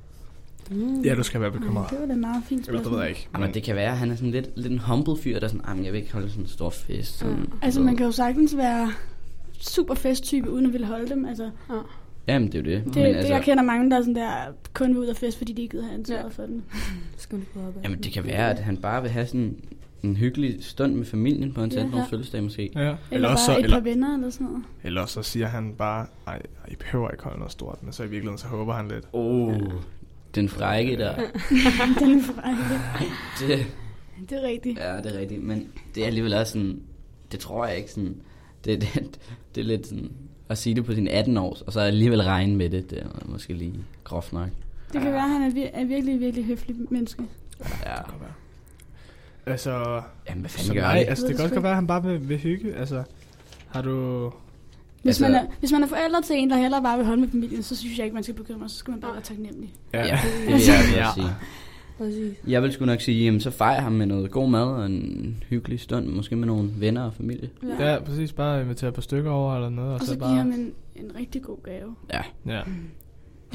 Ja, du skal være bekymret. Det var da meget fint Eller det ved spørgsmål. jeg ikke. Men det kan være, at han er sådan lidt, lidt en humble fyr, der er sådan, "Ej, men jeg vil ikke holde sådan en stor fest. Sådan, Altså, man kan jo sagtens være super festtype, uden at ville holde dem. Altså, Jamen, det er jo det. det, men det, jeg kender mange, der er sådan der, kun vil ud af fest, fordi de ikke gider have ansvaret Ja. for den. Skal du prøve op af? Jamen, det kan være, at han bare vil have sådan en hyggelig stund med familien på hans Ja. 18 års fødselsdag måske. Ja. Eller, Eller også, så, et eller, par venner eller sådan noget. eller også så siger han bare, ej, I behøver ikke holde noget stort, men så i virkeligheden så håber han lidt. Oh, den frække der. Den er for Det, Det er rigtigt. ja, det er rigtigt. Men det er alligevel også sådan, det tror jeg ikke sådan, det, det, det er lidt sådan, at sige det på sin 18 år, og så alligevel regne med det, det er måske lige groft nok. Det kan være, at han er, vir- er virkelig, virkelig høflig menneske. Ja, Altså, jamen hvad fanden gør nej, det? altså det kan godt være, at han bare vil, vil hygge. Altså, har du... Hvis, Altså- man er, hvis man er forældre til en, der hellere bare vil holde med familien, så synes jeg ikke, man skal bekymre sig. Så skal man bare være taknemmelig. Ja, det vil jeg altså Ja. også sige. Præcis. Jeg vil sgu nok sige, jamen så fejrer ham med noget god mad og en hyggelig stund, måske med nogle venner og familie. Ja, præcis. Bare invitere et par stykker over eller noget, og, Og så, så give bare... ham en, en rigtig god gave. Ja, Ja,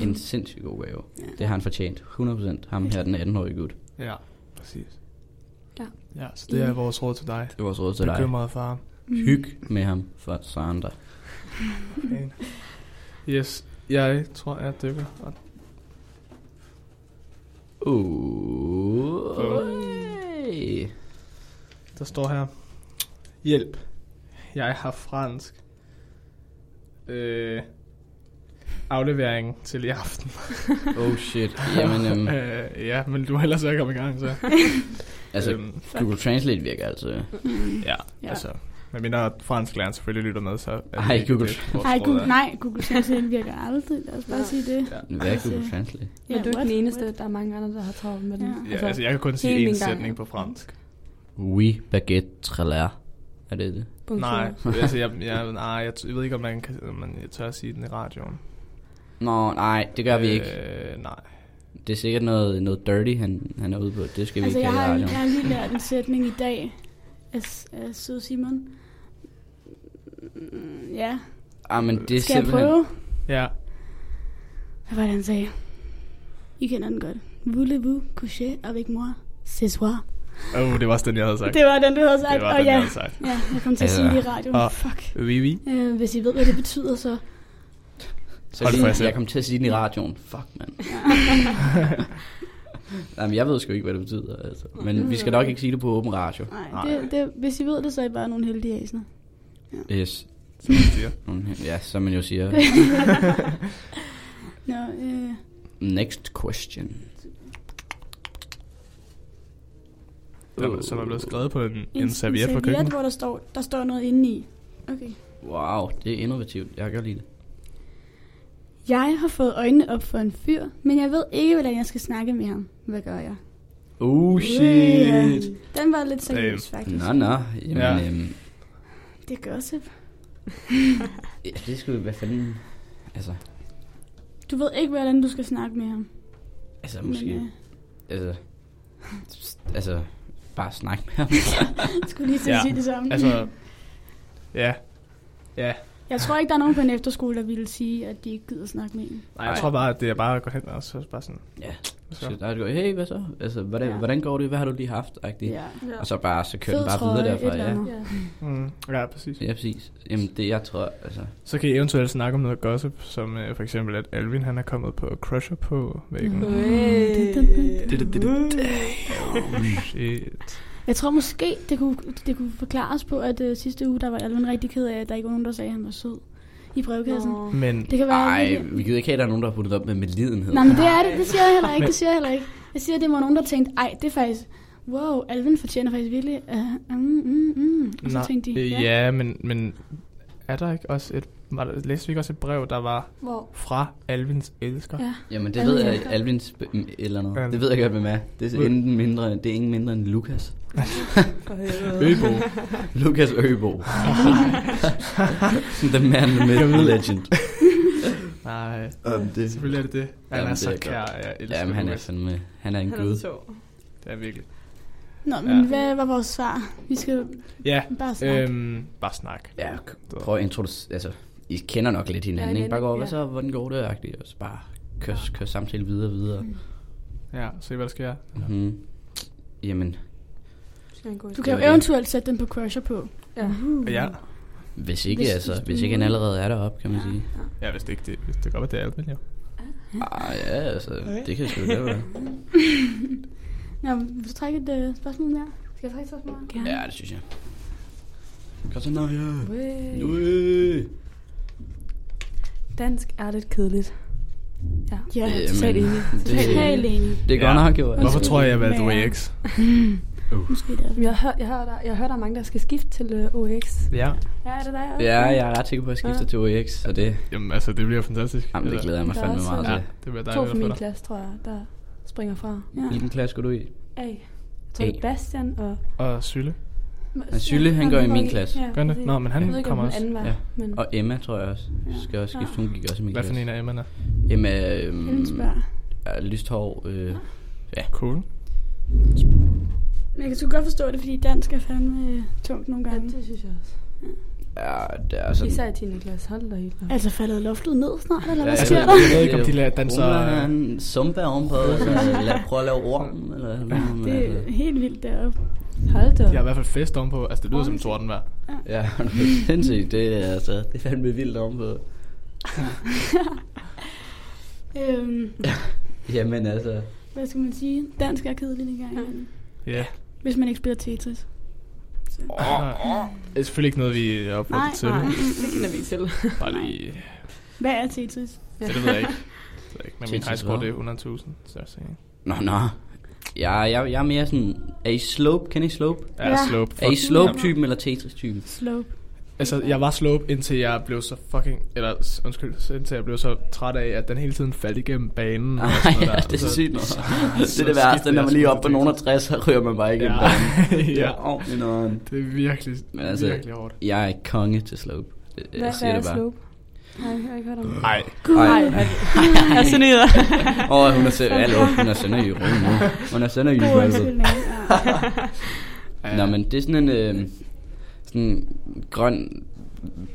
en sindssygt god gave. Ja. Det har han fortjent. 100% ham her, den 18-årige gut. ja, præcis. Ja. Så det er vores råd til dig. Det var vores råd til dig. Bekymret far. Hyg med ham for så andre. Okay. Yes, jeg tror, jeg dykker. Uh, der står her. Hjælp. Jeg har fransk. Øh, aflevering til i aften. oh shit. Jamen, øhm, øh, ja, men du må ellers ikke komme i gang, så. altså, øhm, Google Translate virker altså. ja, Ja. ja, altså. Men mindre fransk læreren selvfølgelig lytter med, så... det Ej, Google. det, Ej, Google, nej, Google Translate virker aldrig. Lad os bare Ja. sige det. Ja. Hvad er Altså, Google Translate? Men du er ikke den eneste, What? der er mange andre, der har travlt med den. Ja. Ja, altså jeg kan kun sige én sætning på fransk. Oui, baguette, trailer. Er det det? Bonjour. Nej, altså jeg, jeg, nej, jeg, jeg ved ikke, om man, kan, om man jeg tør at sige den i radioen. Nå, nej, det gør vi ikke. Øh, nej. Det er sikkert noget, noget dirty, han, han er ude på. Det skal vi Altså, ikke jeg have radioen. jeg har lige lært en sætning i dag af, af Sød Simon. Mm, Ja, Ah, men det er skal jeg simpelthen... prøve? Ja, Hvad var det, han sagde? I kender den godt. Voulez-vous coucher avec moi ce soir? oh, det var også den, jeg havde sagt. Det var den, du havde sagt. det var og den, ja, jeg havde sagt. ja, jeg kom til at sige det i radioen. og- Fuck. Oui, oui. Øh, hvis I ved, hvad det betyder, så... Så Hold lige, jeg kom til at sige den i radioen. Fuck, mand. Jamen, jeg ved sgu ikke, hvad det betyder. Altså. Men vi skal nok ikke sige det på åben radio. Nej, det, det, hvis I ved det, så er I bare nogle heldige æsner. Yes. Som man siger. Ja, som man jo siger. Nå, øh, Next question. Der, som er blevet skrevet på en, en, en, serviet på serviet, køkkenet. hvor der står, der står noget inde i. Okay. Wow, det er innovativt. Jeg kan godt lide det. Jeg har fået øjnene op for en fyr, men jeg ved ikke, hvordan jeg skal snakke med ham. Hvad gør jeg? Oh, Ja. Den var lidt seriøs, Damn. faktisk. Nå, nå. Jamen, Ja. øhm, Det er gossip. ja, det skulle hvad fanden... Altså, Du ved ikke, hvordan du skal snakke med ham. altså Men, måske... øh, Altså, altså, bare snak med ham. jeg skulle lige til at Ja, sige det samme. Altså, ja. Ja. Jeg tror ikke, der er nogen på en efterskole, der ville sige, at de ikke gider snakke med en. Nej, jeg tror bare, at det er bare at gå hen og så bare sådan... ja, Så. så der er det hey, hvad så? Altså, hvordan, Ja. hvordan går det? Hvad har du lige haft? Ja. Ja. Og så bare, så kører Fed den bare trøje, videre derfra. Ja. Ja. Mm, ja, præcis. ja, præcis. Jamen, det jeg tror, altså... Så kan I eventuelt snakke om noget gossip, som øh, for eksempel, at Alvin han er kommet på Crusher på væggen. Hey. Oh, shit. Jeg tror måske, det kunne, det kunne forklares på, at uh, sidste uge, der var Alvin rigtig ked af, at der ikke var nogen, der sagde, at han var sød i brevkassen. Men Det kan være... Ej, vi gider ikke have, at der er nogen, der har puttet op med medlidenhed. Nej, men det er det. Det siger jeg heller ikke. Det siger jeg heller ikke. Jeg siger, det var nogen, der tænkte, ej, det er faktisk, wow, Alvin fortjener faktisk virkelig, uh, mm, mm, mm. Og så Nå, tænkte de, øh, ja, men, men er der ikke også et... Var der, læste vi ikke også et brev, der var Hvor? fra Alvins elsker? ja. Jamen, det Alvin ved jeg, elsker. Alvins eller noget. Ja. Det ved jeg godt, hvem er. Det er, ingen mindre, det er ingen mindre end Lukas. Øbo. Lukas Øbo. The man, the myth, the legend. Nej, Um, det, selvfølgelig er det det. Han Jamen, er så er kær, jeg elsker Jamen, han er fandme, han er en Han er gud. sjov. Det er virkelig. Nå, men Ja. hvad var vores svar? Vi skal Ja, bare snakke. øhm, bare snak. Ja, prøv at introducere, altså, I kender nok lidt hinanden, Ja, ikke? Bare gå over, hvad ja. så, hvordan går det, agtigt, og så bare kør, kør samtale videre og videre. Ja, se hvad der sker. Mm-hmm. Jamen, Du kan jo eventuelt sætte den på crusher på. Ja. Ja, hvis ikke, Hvis- hvis, altså, hvis hvis, du- ikke han allerede er deroppe, kan man sige. ja hvis det ikke det, hvis det godt var det er Alvin, jo. Ah, ja, altså, det kan sgu det være. Nå, vil du trække et uh, spørgsmål mere? Skal jeg trække et spørgsmål. Ja, det synes jeg. Kom så, Naja. Wey. Dansk er lidt kedeligt. Ja. Ja, Jamen, totalt enig. totalt enig. Det er godt Ja. nok, jo. altså. Hvorfor tror jeg, jeg valgte Men- OX? Måske det er Jeg har, hørt, jeg, hørt, der, jeg hørt, der er mange, der skal skifte til uh, OX. Ja, Ja, er det der? Ja, jeg er ret sikker på at skifte Ja. til OX, og det, jamen altså, det bliver fantastisk. jamen, det glæder jeg mig Der er fandme meget Ja, til. det bliver To dejligt fra at få min klasse, tror jeg, der springer fra. Ja. Hvilken klasse går du i? A. Jeg tror, A. Bastian og... Og Sylle. Men Sylle, han går i min klasse. Ja, Gør det? Nå, men han jeg ikke, kommer om også. var, Ja. men... Og Emma, tror jeg også, skal også skifte. Hun gik også i min Hvad for klasse. en af Emmerne? Emma, øhm, er lyst hår. Øh, Cool. Men jeg kan sgu godt forstå det, fordi dansk er fandme øh, tungt nogle Ja, gange. det synes jeg også. ja, det er sådan... Især i 10. klasse. Hold da helt. Altså faldet loftet ned snart, eller hvad Ja, Altså, sker jeg der? ved ikke, om de lader danser... Hun har en sumpe ovenpå, så lad, prøv at lave orm, eller noget. men Det er helt vildt deroppe. Hold da De har i hvert fald fest ovenpå. Altså, det lyder som tordenvejr. Ja, sindssygt. Det er, altså, det er fandme vildt ovenpå. Øhm, Jamen altså, hvad skal man sige? Dansk er kedeligt i gang. imellem. Ja. Hvis man ikke spiller Tetris. Det er selvfølgelig ikke noget, vi er opfordret Nej, til. Nej, det kender vi ikke til. Bare lige... Hvad er Tetris? Så det ved jeg ikke. Det ved jeg ikke. Men min Tetris high score, hvad? det er 100.000. Så jeg siger. nå, nå. Ja, jeg, jeg er mere sådan, er I slope? Kan I slope? Ja, Ja. slope. Er I Fuck. slope-typen eller Tetris-typen? Slope. Altså, jeg var slope, indtil jeg blev så fucking... Eller, undskyld, indtil jeg blev så træt af, at den hele tiden faldt igennem banen. og Ej, sådan noget ja, der. det er Så- sygt så Det er det værste, når man lige er oppe på nogen af Tetris. 60, så ryger man bare ikke Ja. ja. ja. ordentligt noget. Det er virkelig, Men altså, virkelig hårdt. Jeg er konge til slope. Det- Hvad, Jeg siger er det bare. slope? Nej, jeg har ikke hørt om det. Nej, Ej. Jeg er sådan noget. Åh, oh, hun er selv, hallo, hun er sønderjyde nu. Hun er sønderjyde. God. Nå, men det er sådan en øh, sådan grøn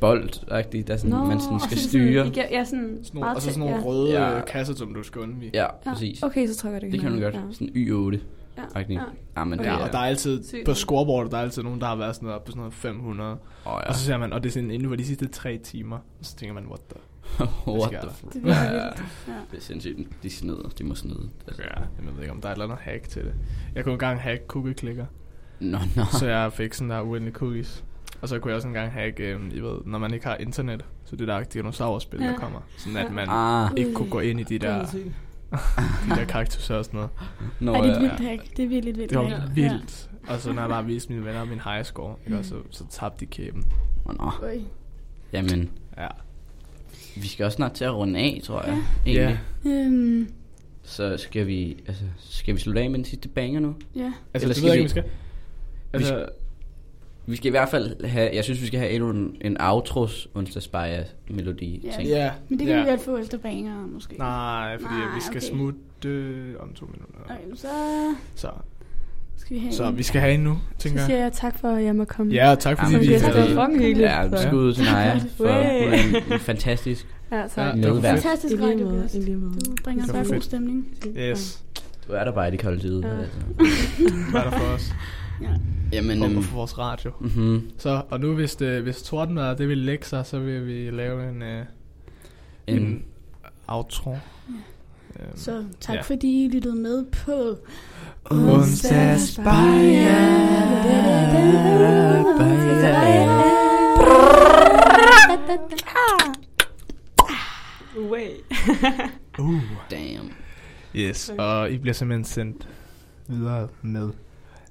bold der sådan, Nå, man sådan skal så styre. Sådan, ja, sådan, sådan og så sådan nogle ja. røde Ja. ja. kasser, som du skal undvige. Ja, Ja, præcis. Okay, så tror jeg, det Det kan du godt. Ja. Sådan Y8. Ja. Agtigt. Ja. Ja, men det Ja, er... og der er altid, Sygt på scoreboardet, der er altid nogen, der har været sådan noget, på sådan noget 500. Åh, ja. Og så ser man, og det er sådan inden for de sidste tre timer. Og så tænker man, what the... What the? Det er Ja. Ja. Det er sindssygt. De snyder. De må snyde. Altså. Ja, jeg ved ikke, om der er et eller andet hack til det. Jeg kunne engang hack cookie clicker, Nå, nå. så jeg fik sådan der uendelige cookies. Og så kunne jeg også engang hack, øh, I ved, når man ikke har internet, så det der dinosaurspil, Ja. der kommer. Sådan at man Ah, ikke kunne gå ind i de der, de der kaktusser og sådan noget. nå, Ej, det er et ja. vildt hack. Det er virkelig et vildt Det var hack. vildt. Og så når jeg bare viste mine venner min high score, ikke, og så, så tabte de kæben. Nå, nå. Ja. Oj. Jamen, Ja. vi skal også snart til at runde af, tror jeg. Ja. Egentlig. Øhm, Så skal vi, altså, skal vi slutte af med den sidste banger nu? ja. Altså, Eller det skal ved jeg vi- ikke, om vi skal. Altså, Vi skal i hvert fald have, jeg synes, vi skal have endnu en, en outros onsdagsbajer melodi Ja. ting. ja. Men det kan ja. vi godt få efter banger, måske. Nej, fordi Nej, vi skal okay. smutte om to minutter. Okay, så Så, skal vi have så en. vi skal have en nu, Så tænker siger jeg. jeg tak for, at jeg må komme. Ja, og tak fordi vi... det er er fordi- fucking hyggeligt. Ja, Så- skud ud til Naja, for en, en fantastisk. Ja, Ja, tak. det var. Fantastisk I lige radio, måde, Bjørst. i lige måde. Du bringer Det os var bare god stemning. Yes, Du er der bare i det kolde tid. Ja. Altså. du er der for os. Jamen, Og øhm, for vores radio. mm-hmm. Så, og nu hvis, det, hvis tordenvejret det vil lægge sig, så vil vi lave en, øh, en, en, outro. Øhm, Så tak Ja. fordi I lyttede med på Way. Uh. damn. Yes, og I bliver simpelthen sendt videre med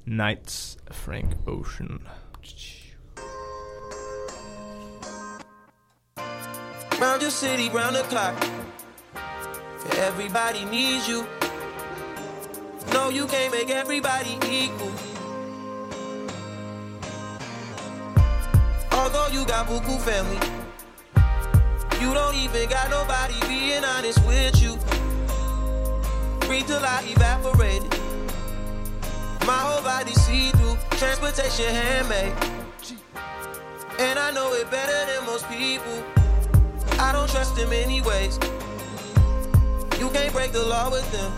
Nights Frank Ocean. Round your city, round the clock. Everybody needs you. No, you can't make everybody equal. Although you got buku family, you don't even got nobody being honest with you. Breathe till I evaporated. My whole body see through. Transportation handmade. And I know it better than most people. I don't trust them anyways. You can't break the law with them.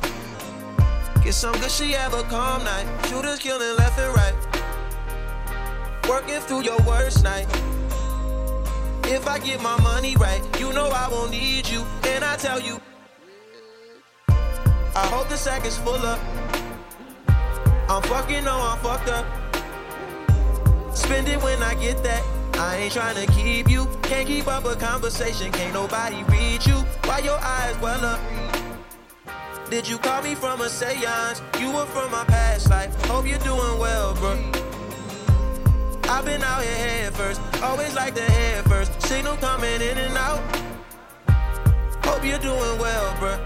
Get some good shit, have a calm night. Shooters killing left and right. Working through your worst night. If I get my money right, you know I won't need you. And I tell you, I hope the sack is full up. I'm fucking, no, I'm fucked up. Spend it when I get that. I ain't trying to keep you. Can't keep up a conversation. Can't nobody read you. Why your eyes well up? Did you call me from a seance? You were from my past life. Hope you're doing well, bro. I've been out here head first. Always like the head first. Signal coming in and out. Hope you're doing well, bro.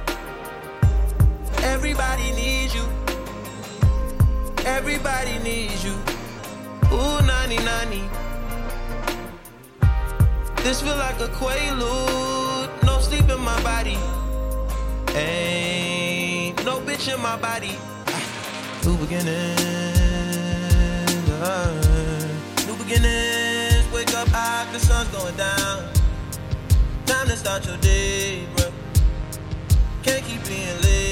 Everybody needs you. Everybody needs you. Ooh, 90 90. This feel like a quaalude. No sleep in my body. Ain't no bitch in my body. New beginnings. uh, new beginnings. Wake up high, the sun's going down. Time to start your day, bro. Can't keep being late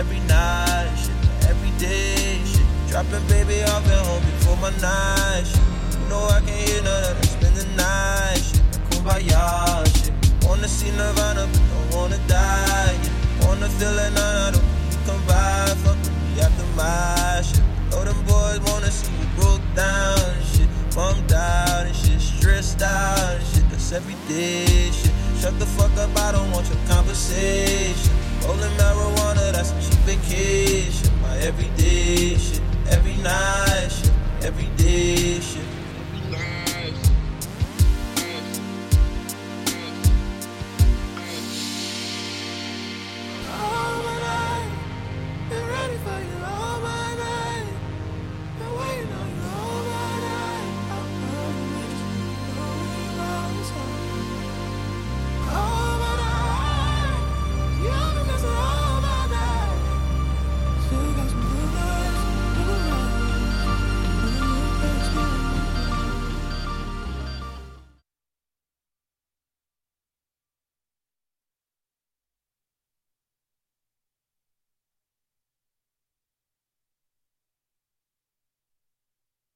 Every night, shit, every day, shit. Dropping baby off at home before my night, shit. You know I can't hear none of that. Spend the night, shit. Kumbaya, shit. Wanna see Nirvana, but don't wanna die. Yeah. Wanna feel it, nah, nah, don't you come by. Fuck with me after my shit. Know them boys wanna see you broke down shit. Bummed out and shit. Stressed out and shit. That's every day shit. Shut the fuck up, I don't want your conversation. Rolling marijuana, that's cheap vacation. My everyday shit, every night shit, everyday shit.